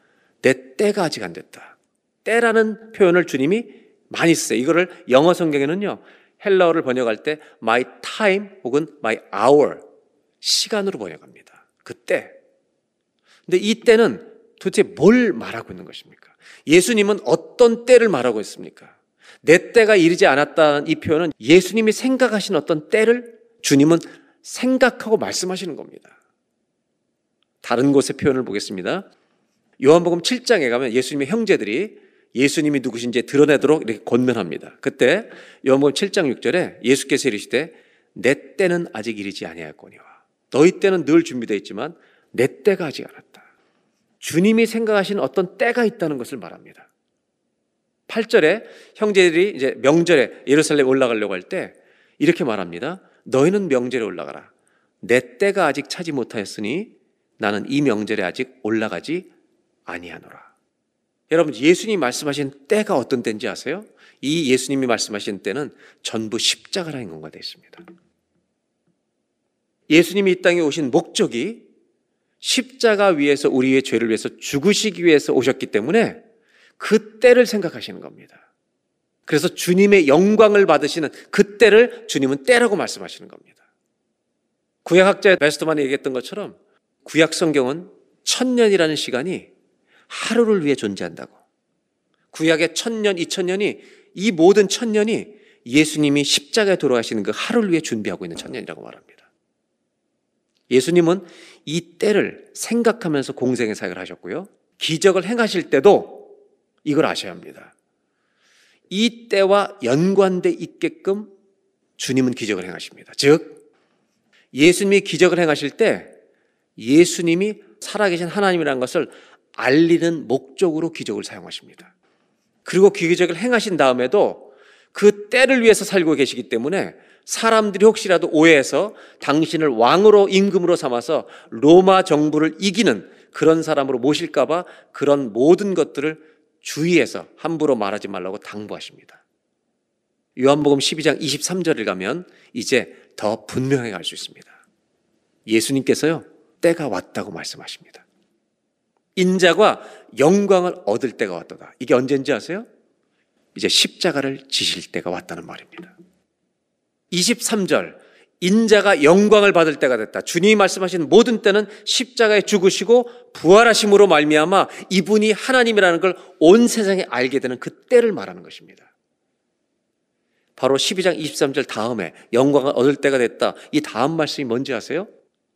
내 때가 아직 안 됐다. 때라는 표현을 주님이 많이 쓰세요. 이거를 영어 성경에는요. 헬라어를 번역할 때 my time 혹은 my hour 시간으로 번역합니다. 그때. 근데 이 때는 도대체 뭘 말하고 있는 것입니까? 예수님은 어떤 때를 말하고 있습니까? 내 때가 이르지 않았다는 이 표현은 예수님이 생각하신 어떤 때를 주님은 생각하고 말씀하시는 겁니다. 다른 곳의 표현을 보겠습니다. 요한복음 7장에 가면 예수님의 형제들이 예수님이 누구신지 드러내도록 이렇게 권면합니다. 그때 요한복음 7장 6절에 예수께서 이르시되 내 때는 아직 이르지 아니하였거니와 너희 때는 늘 준비되어 있지만 내 때가 아직 않았다. 주님이 생각하신 어떤 때가 있다는 것을 말합니다. 8절에 형제들이 이제 명절에 예루살렘 올라가려고 할 때 이렇게 말합니다. 너희는 명절에 올라가라. 내 때가 아직 차지 못하였으니 나는 이 명절에 아직 올라가지 아니하노라. 여러분 예수님이 말씀하신 때가 어떤 때인지 아세요? 이 예수님이 말씀하신 때는 전부 십자가라 인공가 되어 있습니다. 예수님이 이 땅에 오신 목적이 십자가 위에서 우리의 죄를 위해서 죽으시기 위해서 오셨기 때문에 그 때를 생각하시는 겁니다. 그래서 주님의 영광을 받으시는 그 때를 주님은 때라고 말씀하시는 겁니다. 구약학자 베스트만이 얘기했던 것처럼 구약 성경은 천년이라는 시간이 하루를 위해 존재한다고. 구약의 천년, 이천년이 이 모든 천년이 예수님이 십자가에 돌아가시는 그 하루를 위해 준비하고 있는 천년이라고 말합니다. 예수님은 이 때를 생각하면서 공생의 사역을 하셨고요. 기적을 행하실 때도 이걸 아셔야 합니다. 이 때와 연관돼 있게끔 주님은 기적을 행하십니다. 즉, 예수님이 기적을 행하실 때 예수님이 살아계신 하나님이라는 것을 알리는 목적으로 기적을 사용하십니다. 그리고 그 기적을 행하신 다음에도 그 때를 위해서 살고 계시기 때문에 사람들이 혹시라도 오해해서 당신을 왕으로 임금으로 삼아서 로마 정부를 이기는 그런 사람으로 모실까봐 그런 모든 것들을 주의해서 함부로 말하지 말라고 당부하십니다. 요한복음 12장 23절을 가면 이제 더 분명하게 알 수 있습니다. 예수님께서요, 때가 왔다고 말씀하십니다. 인자가 영광을 얻을 때가 왔다. 이게 언제인지 아세요? 이제 십자가를 지실 때가 왔다는 말입니다. 23절 인자가 영광을 받을 때가 됐다. 주님이 말씀하신 모든 때는 십자가에 죽으시고 부활하심으로 말미암아 이분이 하나님이라는 걸 온 세상에 알게 되는 그 때를 말하는 것입니다. 바로 12장 23절 다음에 영광을 얻을 때가 됐다. 이 다음 말씀이 뭔지 아세요?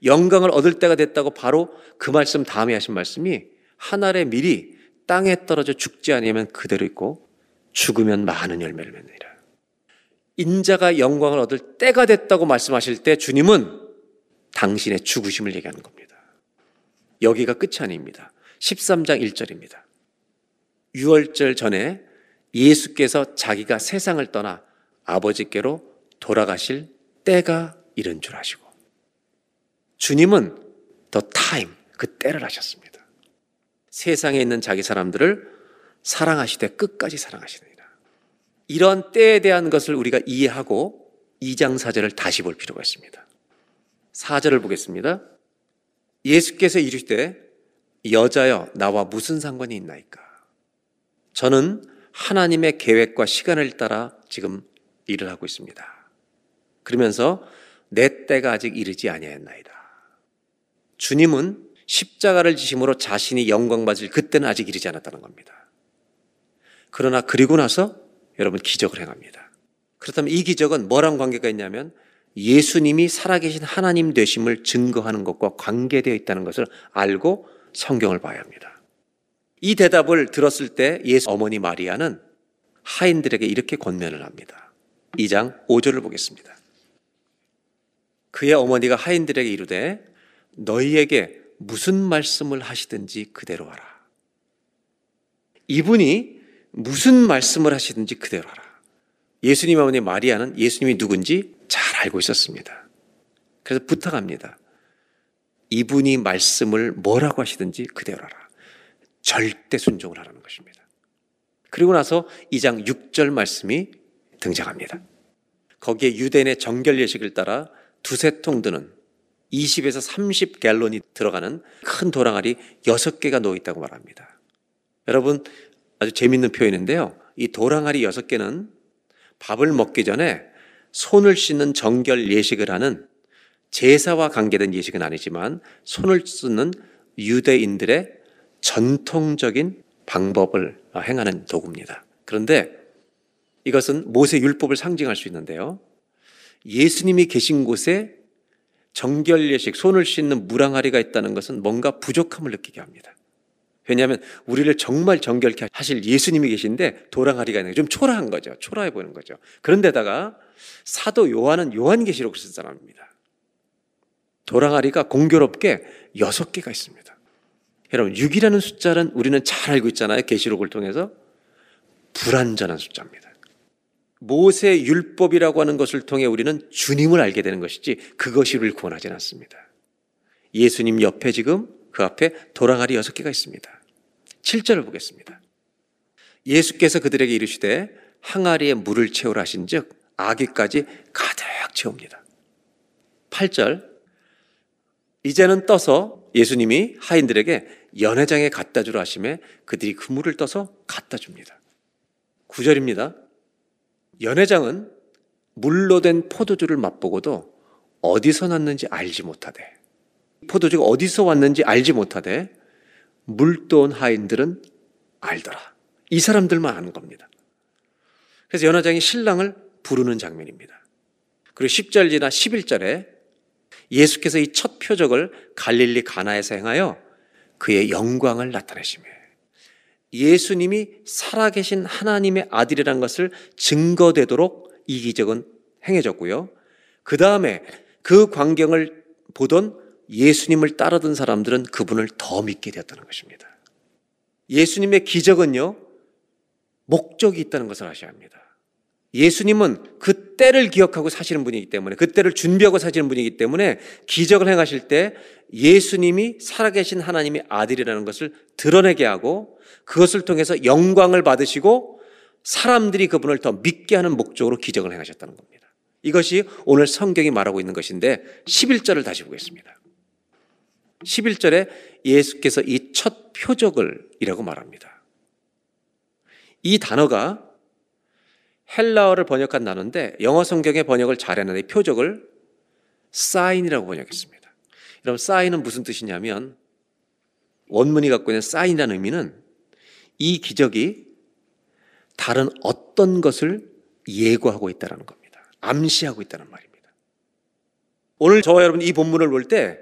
영광을 얻을 때가 됐다고 바로 그 말씀 다음에 하신 말씀이 하늘의 밀이 땅에 떨어져 죽지 아니하면 그대로 있고 죽으면 많은 열매를 맺느니라. 인자가 영광을 얻을 때가 됐다고 말씀하실 때 주님은 당신의 죽으심을 얘기하는 겁니다. 여기가 끝이 아닙니다. 13장 1절입니다. 6월절 전에 예수께서 자기가 세상을 떠나 아버지께로 돌아가실 때가 이른 줄 아시고 주님은 더 타임, 그 때를 하셨습니다. 세상에 있는 자기 사람들을 사랑하시되 끝까지 사랑하시느니라. 이런 때에 대한 것을 우리가 이해하고 2장 4절을 다시 볼 필요가 있습니다. 4절을 보겠습니다. 예수께서 이르시되 여자여 나와 무슨 상관이 있나이까? 저는 하나님의 계획과 시간을 따라 지금 일을 하고 있습니다. 그러면서 내 때가 아직 이르지 아니하였나이다. 주님은 십자가를 지심으로 자신이 영광 받을 그때는 아직 이르지 않았다는 겁니다. 그러나 그리고 나서 여러분 기적을 행합니다. 그렇다면 이 기적은 뭐랑 관계가 있냐면 예수님이 살아계신 하나님 되심을 증거하는 것과 관계되어 있다는 것을 알고 성경을 봐야 합니다. 이 대답을 들었을 때 예수 어머니 마리아는 하인들에게 이렇게 권면을 합니다. 2장 5절을 보겠습니다. 그의 어머니가 하인들에게 이르되 너희에게 무슨 말씀을 하시든지 그대로 하라. 이분이 무슨 말씀을 하시든지 그대로 하라. 예수님 어머니 마리아는 예수님이 누군지 잘 알고 있었습니다. 그래서 부탁합니다. 이분이 말씀을 뭐라고 하시든지 그대로 하라. 절대 순종을 하라는 것입니다. 그리고 나서 2장 6절 말씀이 등장합니다. 거기에 유대인의 정결 예식을 따라 두세 통 드는 20에서 30 갤론이 들어가는 큰 도랑알이 6개가 놓여 있다고 말합니다. 여러분 아주 재밌는 표현인데요. 이 도랑알이 6개는 밥을 먹기 전에 손을 씻는 정결 예식을 하는 제사와 관계된 예식은 아니지만 손을 씻는 유대인들의 전통적인 방법을 행하는 도구입니다. 그런데 이것은 모세 율법을 상징할 수 있는데요. 예수님이 계신 곳에 정결 예식, 손을 씻는 무랑아리가 있다는 것은 뭔가 부족함을 느끼게 합니다. 왜냐하면 우리를 정말 정결케 하실 예수님이 계신데 도랑아리가 있는 게 좀 초라한 거죠. 초라해 보이는 거죠. 그런데다가 사도 요한은 요한계시록을 쓴 사람입니다. 도랑아리가 공교롭게 여섯 개가 있습니다. 여러분 6이라는 숫자는 우리는 잘 알고 있잖아요. 계시록을 통해서 불완전한 숫자입니다. 모세 율법이라고 하는 것을 통해 우리는 주님을 알게 되는 것이지 그것이 우리를 구원하지는 않습니다. 예수님 옆에 지금 그 앞에 도랑아리 여섯 개가 있습니다. 7절을 보겠습니다. 예수께서 그들에게 이르시되 항아리에 물을 채우라 하신 즉 아기까지 가득 채웁니다. 8절 이제는 떠서 예수님이 하인들에게 연회장에 갖다 주라 하심에 그들이 그 물을 떠서 갖다 줍니다. 9절입니다. 연회장은 물로 된 포도주를 맛보고도 어디서 났는지 알지 못하되 포도주가 어디서 왔는지 알지 못하되 물도온 하인들은 알더라. 이 사람들만 아는 겁니다. 그래서 연회장이 신랑을 부르는 장면입니다. 그리고 10절 지나 11절에 예수께서 이 첫 표적을 갈릴리 가나에서 행하여 그의 영광을 나타내시며 예수님이 살아계신 하나님의 아들이라는 것을 증거되도록 이 기적은 행해졌고요. 그 다음에 그 광경을 보던 예수님을 따르던 사람들은 그분을 더 믿게 되었다는 것입니다. 예수님의 기적은요, 목적이 있다는 것을 아셔야 합니다. 예수님은 그 때를 기억하고 사시는 분이기 때문에, 그 때를 준비하고 사시는 분이기 때문에 기적을 행하실 때 예수님이 살아계신 하나님의 아들이라는 것을 드러내게 하고 그것을 통해서 영광을 받으시고 사람들이 그분을 더 믿게 하는 목적으로 기적을 행하셨다는 겁니다. 이것이 오늘 성경이 말하고 있는 것인데 11절을 다시 보겠습니다. 11절에 예수께서 이 첫 표적을 이라고 말합니다. 이 단어가 헬라어를 번역한 단어인데 영어 성경의 번역을 잘했는데 표적을 사인이라고 번역했습니다. 여러분 사인은 무슨 뜻이냐면 원문이 갖고 있는 사인이라는 의미는 이 기적이 다른 어떤 것을 예고하고 있다는 겁니다. 암시하고 있다는 말입니다. 오늘 저와 여러분 이 본문을 볼 때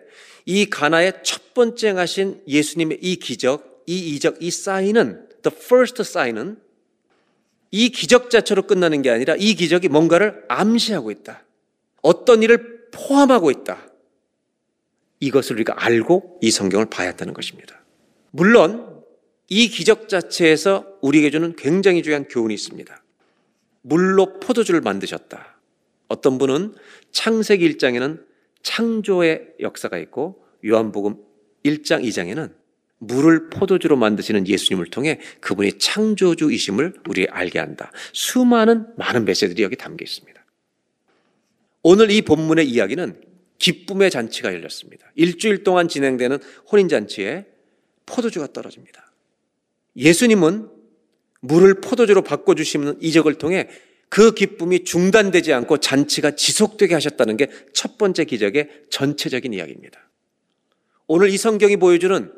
이 가나의 첫 번째 하신 예수님의 이 기적, 이 이적, 이 사인은 the first sign은 이 기적 자체로 끝나는 게 아니라 이 기적이 뭔가를 암시하고 있다. 어떤 일을 포함하고 있다. 이것을 우리가 알고 이 성경을 봐야 한다는 것입니다. 물론 이 기적 자체에서 우리에게 주는 굉장히 중요한 교훈이 있습니다. 물로 포도주를 만드셨다. 어떤 분은 창세기 1장에는 창조의 역사가 있고 요한복음 1장 2장에는 물을 포도주로 만드시는 예수님을 통해 그분이 창조주이심을 우리 알게 한다. 수많은 많은 메시지들이 여기 담겨 있습니다. 오늘 이 본문의 이야기는 기쁨의 잔치가 열렸습니다. 일주일 동안 진행되는 혼인잔치에 포도주가 떨어집니다. 예수님은 물을 포도주로 바꿔주시는 이적을 통해 그 기쁨이 중단되지 않고 잔치가 지속되게 하셨다는 게 첫 번째 기적의 전체적인 이야기입니다. 오늘 이 성경이 보여주는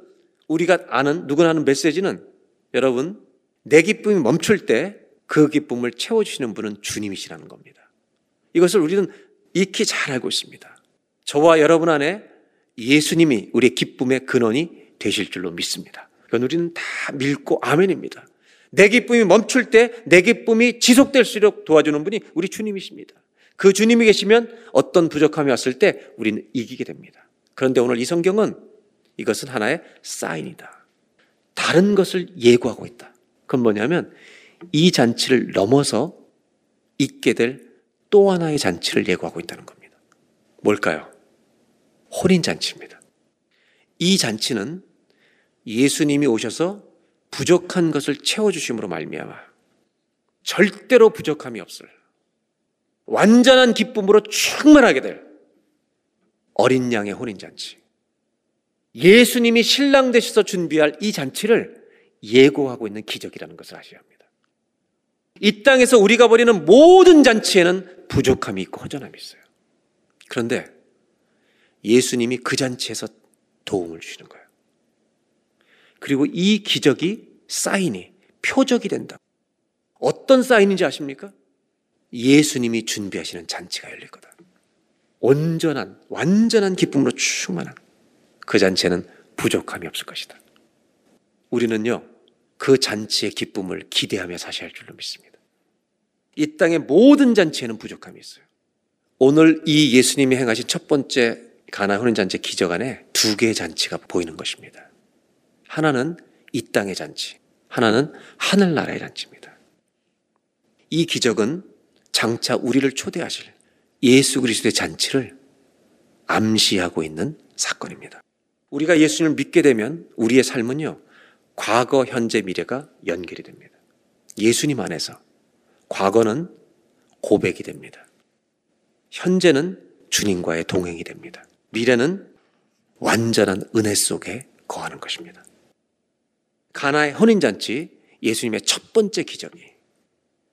우리가 아는 누구나 아는 메시지는 여러분 내 기쁨이 멈출 때 그 기쁨을 채워주시는 분은 주님이시라는 겁니다. 이것을 우리는 익히 잘 알고 있습니다. 저와 여러분 안에 예수님이 우리의 기쁨의 근원이 되실 줄로 믿습니다. 그건 우리는 다 믿고 아멘입니다. 내 기쁨이 멈출 때 내 기쁨이 지속될수록 도와주는 분이 우리 주님이십니다. 그 주님이 계시면 어떤 부족함이 왔을 때 우리는 이기게 됩니다. 그런데 오늘 이 성경은 이것은 하나의 사인이다. 다른 것을 예고하고 있다. 그건 뭐냐면 이 잔치를 넘어서 있게 될 또 하나의 잔치를 예고하고 있다는 겁니다. 뭘까요? 혼인 잔치입니다. 이 잔치는 예수님이 오셔서 부족한 것을 채워주심으로 말미암아 절대로 부족함이 없을 완전한 기쁨으로 충만하게 될 어린 양의 혼인 잔치. 예수님이 신랑 되셔서 준비할 이 잔치를 예고하고 있는 기적이라는 것을 아셔야 합니다. 이 땅에서 우리가 벌이는 모든 잔치에는 부족함이 있고 허전함이 있어요. 그런데 예수님이 그 잔치에서 도움을 주시는 거예요. 그리고 이 기적이 사인이 표적이 된다. 어떤 사인인지 아십니까? 예수님이 준비하시는 잔치가 열릴 거다. 온전한, 완전한 기쁨으로 충만한 그 잔치에는 부족함이 없을 것이다. 우리는요, 그 잔치의 기쁨을 기대하며 사셔야 할 줄로 믿습니다. 이 땅의 모든 잔치에는 부족함이 있어요. 오늘 이 예수님이 행하신 첫 번째 가나 혼인 잔치 기적 안에 두 개의 잔치가 보이는 것입니다. 하나는 이 땅의 잔치, 하나는 하늘나라의 잔치입니다. 이 기적은 장차 우리를 초대하실 예수 그리스도의 잔치를 암시하고 있는 사건입니다. 우리가 예수님을 믿게 되면 우리의 삶은요, 과거, 현재, 미래가 연결이 됩니다. 예수님 안에서 과거는 고백이 됩니다. 현재는 주님과의 동행이 됩니다. 미래는 완전한 은혜 속에 거하는 것입니다. 가나의 혼인잔치, 예수님의 첫 번째 기적이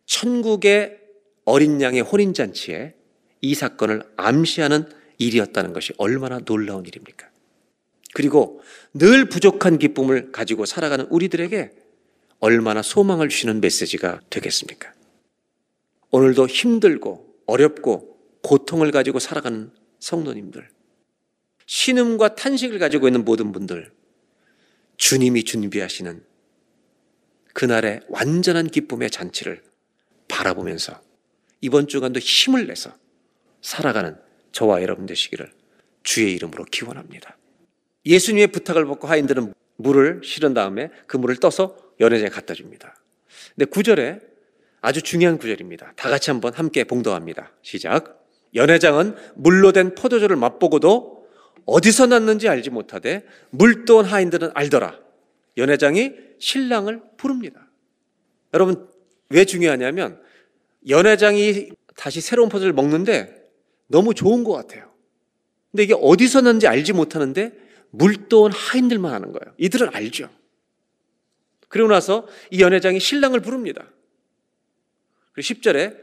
천국의 어린 양의 혼인잔치에 이 사건을 암시하는 일이었다는 것이 얼마나 놀라운 일입니까? 그리고 늘 부족한 기쁨을 가지고 살아가는 우리들에게 얼마나 소망을 주시는 메시지가 되겠습니까? 오늘도 힘들고 어렵고 고통을 가지고 살아가는 성도님들, 신음과 탄식을 가지고 있는 모든 분들, 주님이 준비하시는 그날의 완전한 기쁨의 잔치를 바라보면서 이번 주간도 힘을 내서 살아가는 저와 여러분 되시기를 주의 이름으로 기원합니다. 예수님의 부탁을 받고 하인들은 물을 실은 다음에 그 물을 떠서 연회장에 갖다 줍니다. 근데 구절에 아주 중요한 구절입니다. 다 같이 한번 함께 봉독합니다. 시작. 연회장은 물로 된 포도주를 맛보고도 어디서 났는지 알지 못하되 물도온 하인들은 알더라. 연회장이 신랑을 부릅니다. 여러분 왜 중요하냐면 연회장이 다시 새로운 포도를 먹는데 너무 좋은 것 같아요. 근데 이게 어디서 났는지 알지 못하는데 물도온 하인들만 하는 거예요. 이들은 알죠. 그리고 나서 이 연회장이 신랑을 부릅니다. 그리고 10절에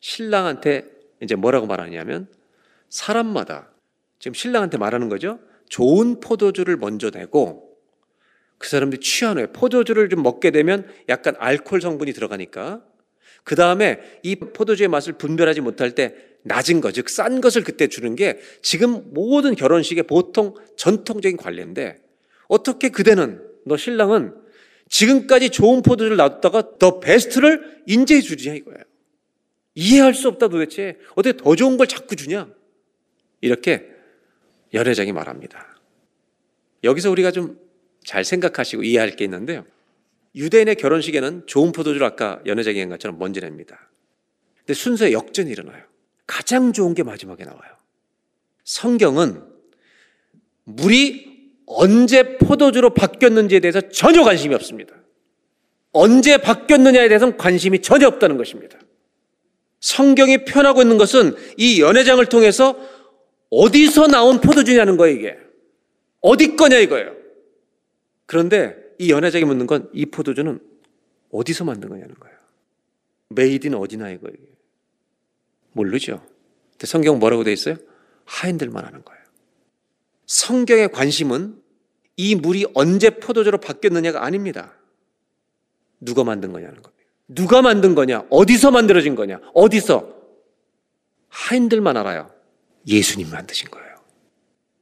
신랑한테 이제 뭐라고 말하냐면 사람마다 지금 신랑한테 말하는 거죠. 좋은 포도주를 먼저 내고 그 사람들이 취한 후에 포도주를 좀 먹게 되면 약간 알코올 성분이 들어가니까 그 다음에 이 포도주의 맛을 분별하지 못할 때 낮은 것, 즉싼 것을 그때 주는 게 지금 모든 결혼식의 보통 전통적인 관례인데 어떻게 그대는 너 신랑은 지금까지 좋은 포도주를 놔뒀다가 더 베스트를 인제해 주냐 이거예요. 이해할 수 없다 도대체 어떻게 더 좋은 걸 자꾸 주냐 이렇게 연회장이 말합니다. 여기서 우리가 좀 잘 생각하시고 이해할 게 있는데요. 유대인의 결혼식에는 좋은 포도주를 아까 연회장이 한 것처럼 먼저 냅니다. 근데 순서에 역전이 일어나요. 가장 좋은 게 마지막에 나와요. 성경은 물이 언제 포도주로 바뀌었는지에 대해서 전혀 관심이 없습니다. 언제 바뀌었느냐에 대해서는 관심이 전혀 없다는 것입니다. 성경이 표현하고 있는 것은 이 연회장을 통해서 어디서 나온 포도주냐는 거예요, 이게. 어디 거냐 이거예요. 그런데 이 연회장이 묻는 건 이 포도주는 어디서 만든 거냐는 거예요. Made in 어디냐 이거예요. 모르죠. 근데 성경 뭐라고 돼 있어요? 하인들만 하는 거예요. 성경의 관심은 이 물이 언제 포도주로 바뀌었느냐가 아닙니다. 누가 만든 거냐는 겁니다. 누가 만든 거냐? 어디서 만들어진 거냐? 어디서? 하인들만 알아요. 예수님 만드신 거예요.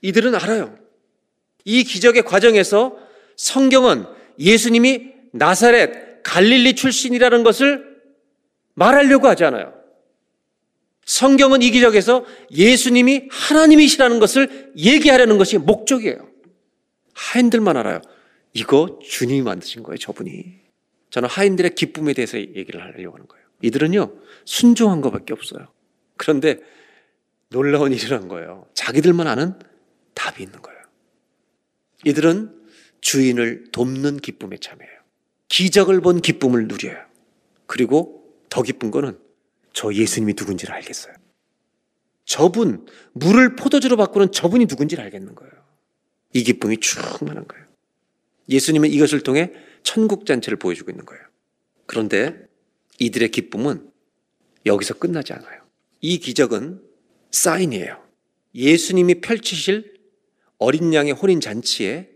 이들은 알아요. 이 기적의 과정에서 성경은 예수님이 나사렛 갈릴리 출신이라는 것을 말하려고 하지 않아요. 성경은 이 기적에서 예수님이 하나님이시라는 것을 얘기하려는 것이 목적이에요. 하인들만 알아요. 이거 주님이 만드신 거예요, 저분이. 저는 하인들의 기쁨에 대해서 얘기를 하려고 하는 거예요. 이들은요, 순종한 것밖에 없어요. 그런데 놀라운 일이란 거예요. 자기들만 아는 답이 있는 거예요. 이들은 주인을 돕는 기쁨에 참여해요. 기적을 본 기쁨을 누려요. 그리고 더 기쁜 거는 저 예수님이 누군지를 알겠어요. 저분, 물을 포도주로 바꾸는 저분이 누군지를 알겠는 거예요. 이 기쁨이 충만한 거예요. 예수님은 이것을 통해 천국 잔치를 보여주고 있는 거예요. 그런데 이들의 기쁨은 여기서 끝나지 않아요. 이 기적은 사인이에요. 예수님이 펼치실 어린 양의 혼인 잔치에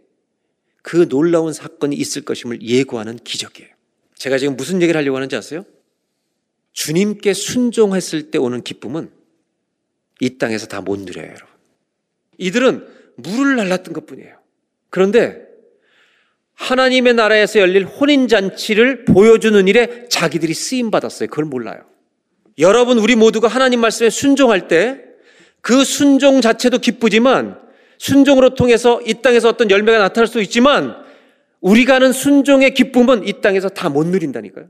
그 놀라운 사건이 있을 것임을 예고하는 기적이에요. 제가 지금 무슨 얘기를 하려고 하는지 아세요? 주님께 순종했을 때 오는 기쁨은 이 땅에서 다 못 누려요, 여러분. 이들은 물을 날랐던 것 뿐이에요. 그런데 하나님의 나라에서 열릴 혼인잔치를 보여주는 일에 자기들이 쓰임받았어요. 그걸 몰라요. 여러분, 우리 모두가 하나님 말씀에 순종할 때 그 순종 자체도 기쁘지만 순종으로 통해서 이 땅에서 어떤 열매가 나타날 수 있지만 우리가 하는 순종의 기쁨은 이 땅에서 다 못 누린다니까요.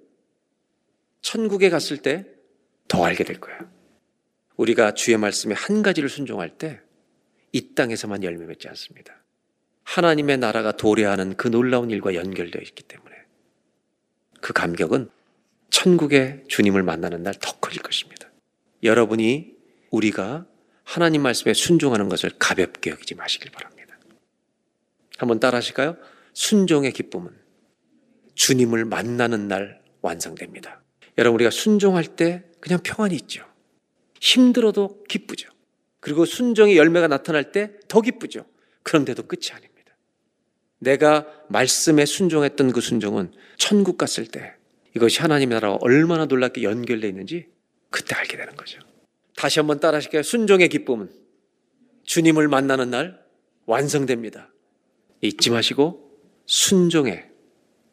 천국에 갔을 때 더 알게 될 거야. 우리가 주의 말씀에 한 가지를 순종할 때 이 땅에서만 열매 맺지 않습니다. 하나님의 나라가 도래하는 그 놀라운 일과 연결되어 있기 때문에 그 감격은 천국의 주님을 만나는 날더 커질 것입니다. 여러분이 우리가 하나님 말씀에 순종하는 것을 가볍게 여기지 마시길 바랍니다. 한번 따라 하실까요? 순종의 기쁨은 주님을 만나는 날 완성됩니다. 여러분 우리가 순종할 때 그냥 평안이 있죠. 힘들어도 기쁘죠. 그리고 순종의 열매가 나타날 때 더 기쁘죠. 그런데도 끝이 아닙니다. 내가 말씀에 순종했던 그 순종은 천국 갔을 때 이것이 하나님의 나라와 얼마나 놀랍게 연결되어 있는지 그때 알게 되는 거죠. 다시 한번 따라 하실게요. 순종의 기쁨은 주님을 만나는 날 완성됩니다. 잊지 마시고 순종의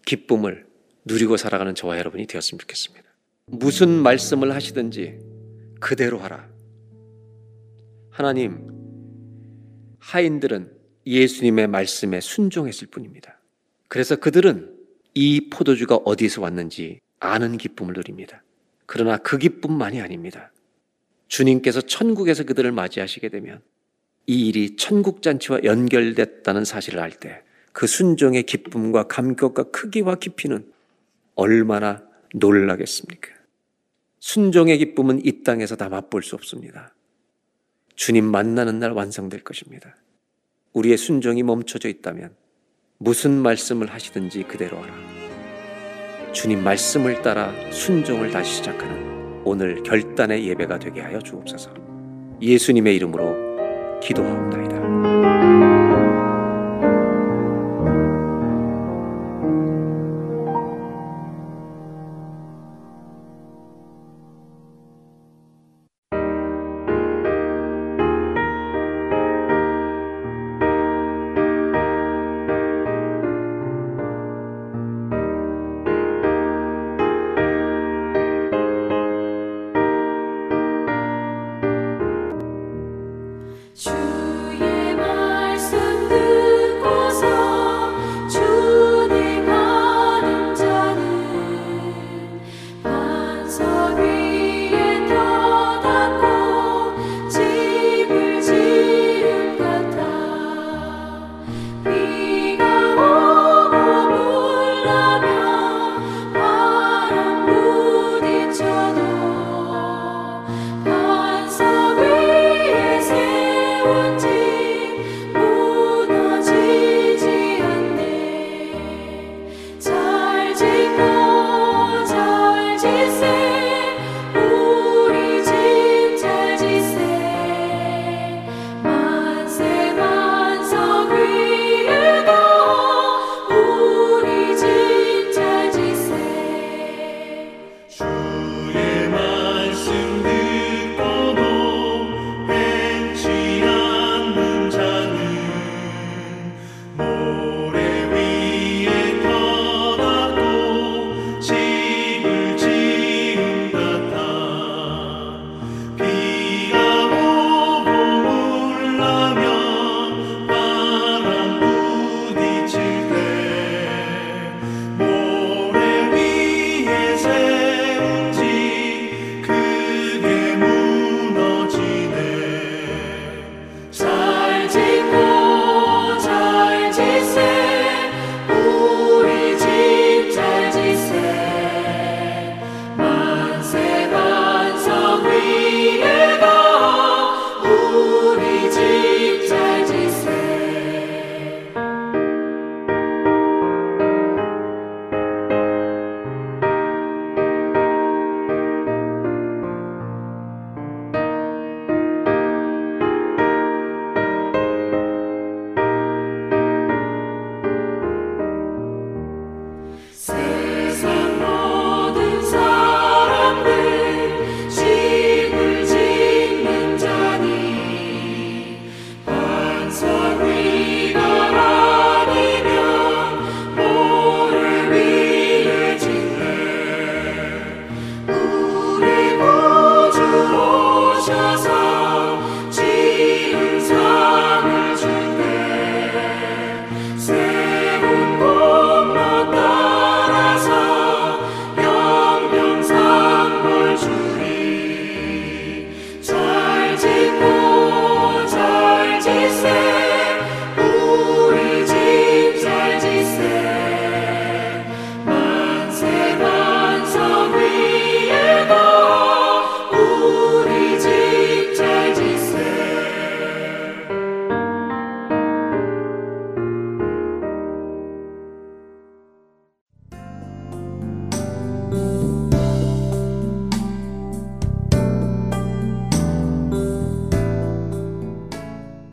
기쁨을 누리고 살아가는 저와 여러분이 되었으면 좋겠습니다. 무슨 말씀을 하시든지 그대로 하라. 하나님, 하인들은 예수님의 말씀에 순종했을 뿐입니다. 그래서 그들은 이 포도주가 어디서 왔는지 아는 기쁨을 누립니다. 그러나 그 기쁨만이 아닙니다. 주님께서 천국에서 그들을 맞이하시게 되면 이 일이 천국 잔치와 연결됐다는 사실을 알 때 그 순종의 기쁨과 감격과 크기와 깊이는 얼마나 놀라겠습니까? 순종의 기쁨은 이 땅에서 다 맛볼 수 없습니다. 주님 만나는 날 완성될 것입니다. 우리의 순종이 멈춰져 있다면 무슨 말씀을 하시든지 그대로 하라. 주님 말씀을 따라 순종을 다시 시작하는 오늘 결단의 예배가 되게 하여 주옵소서. 예수님의 이름으로 기도하옵나이다.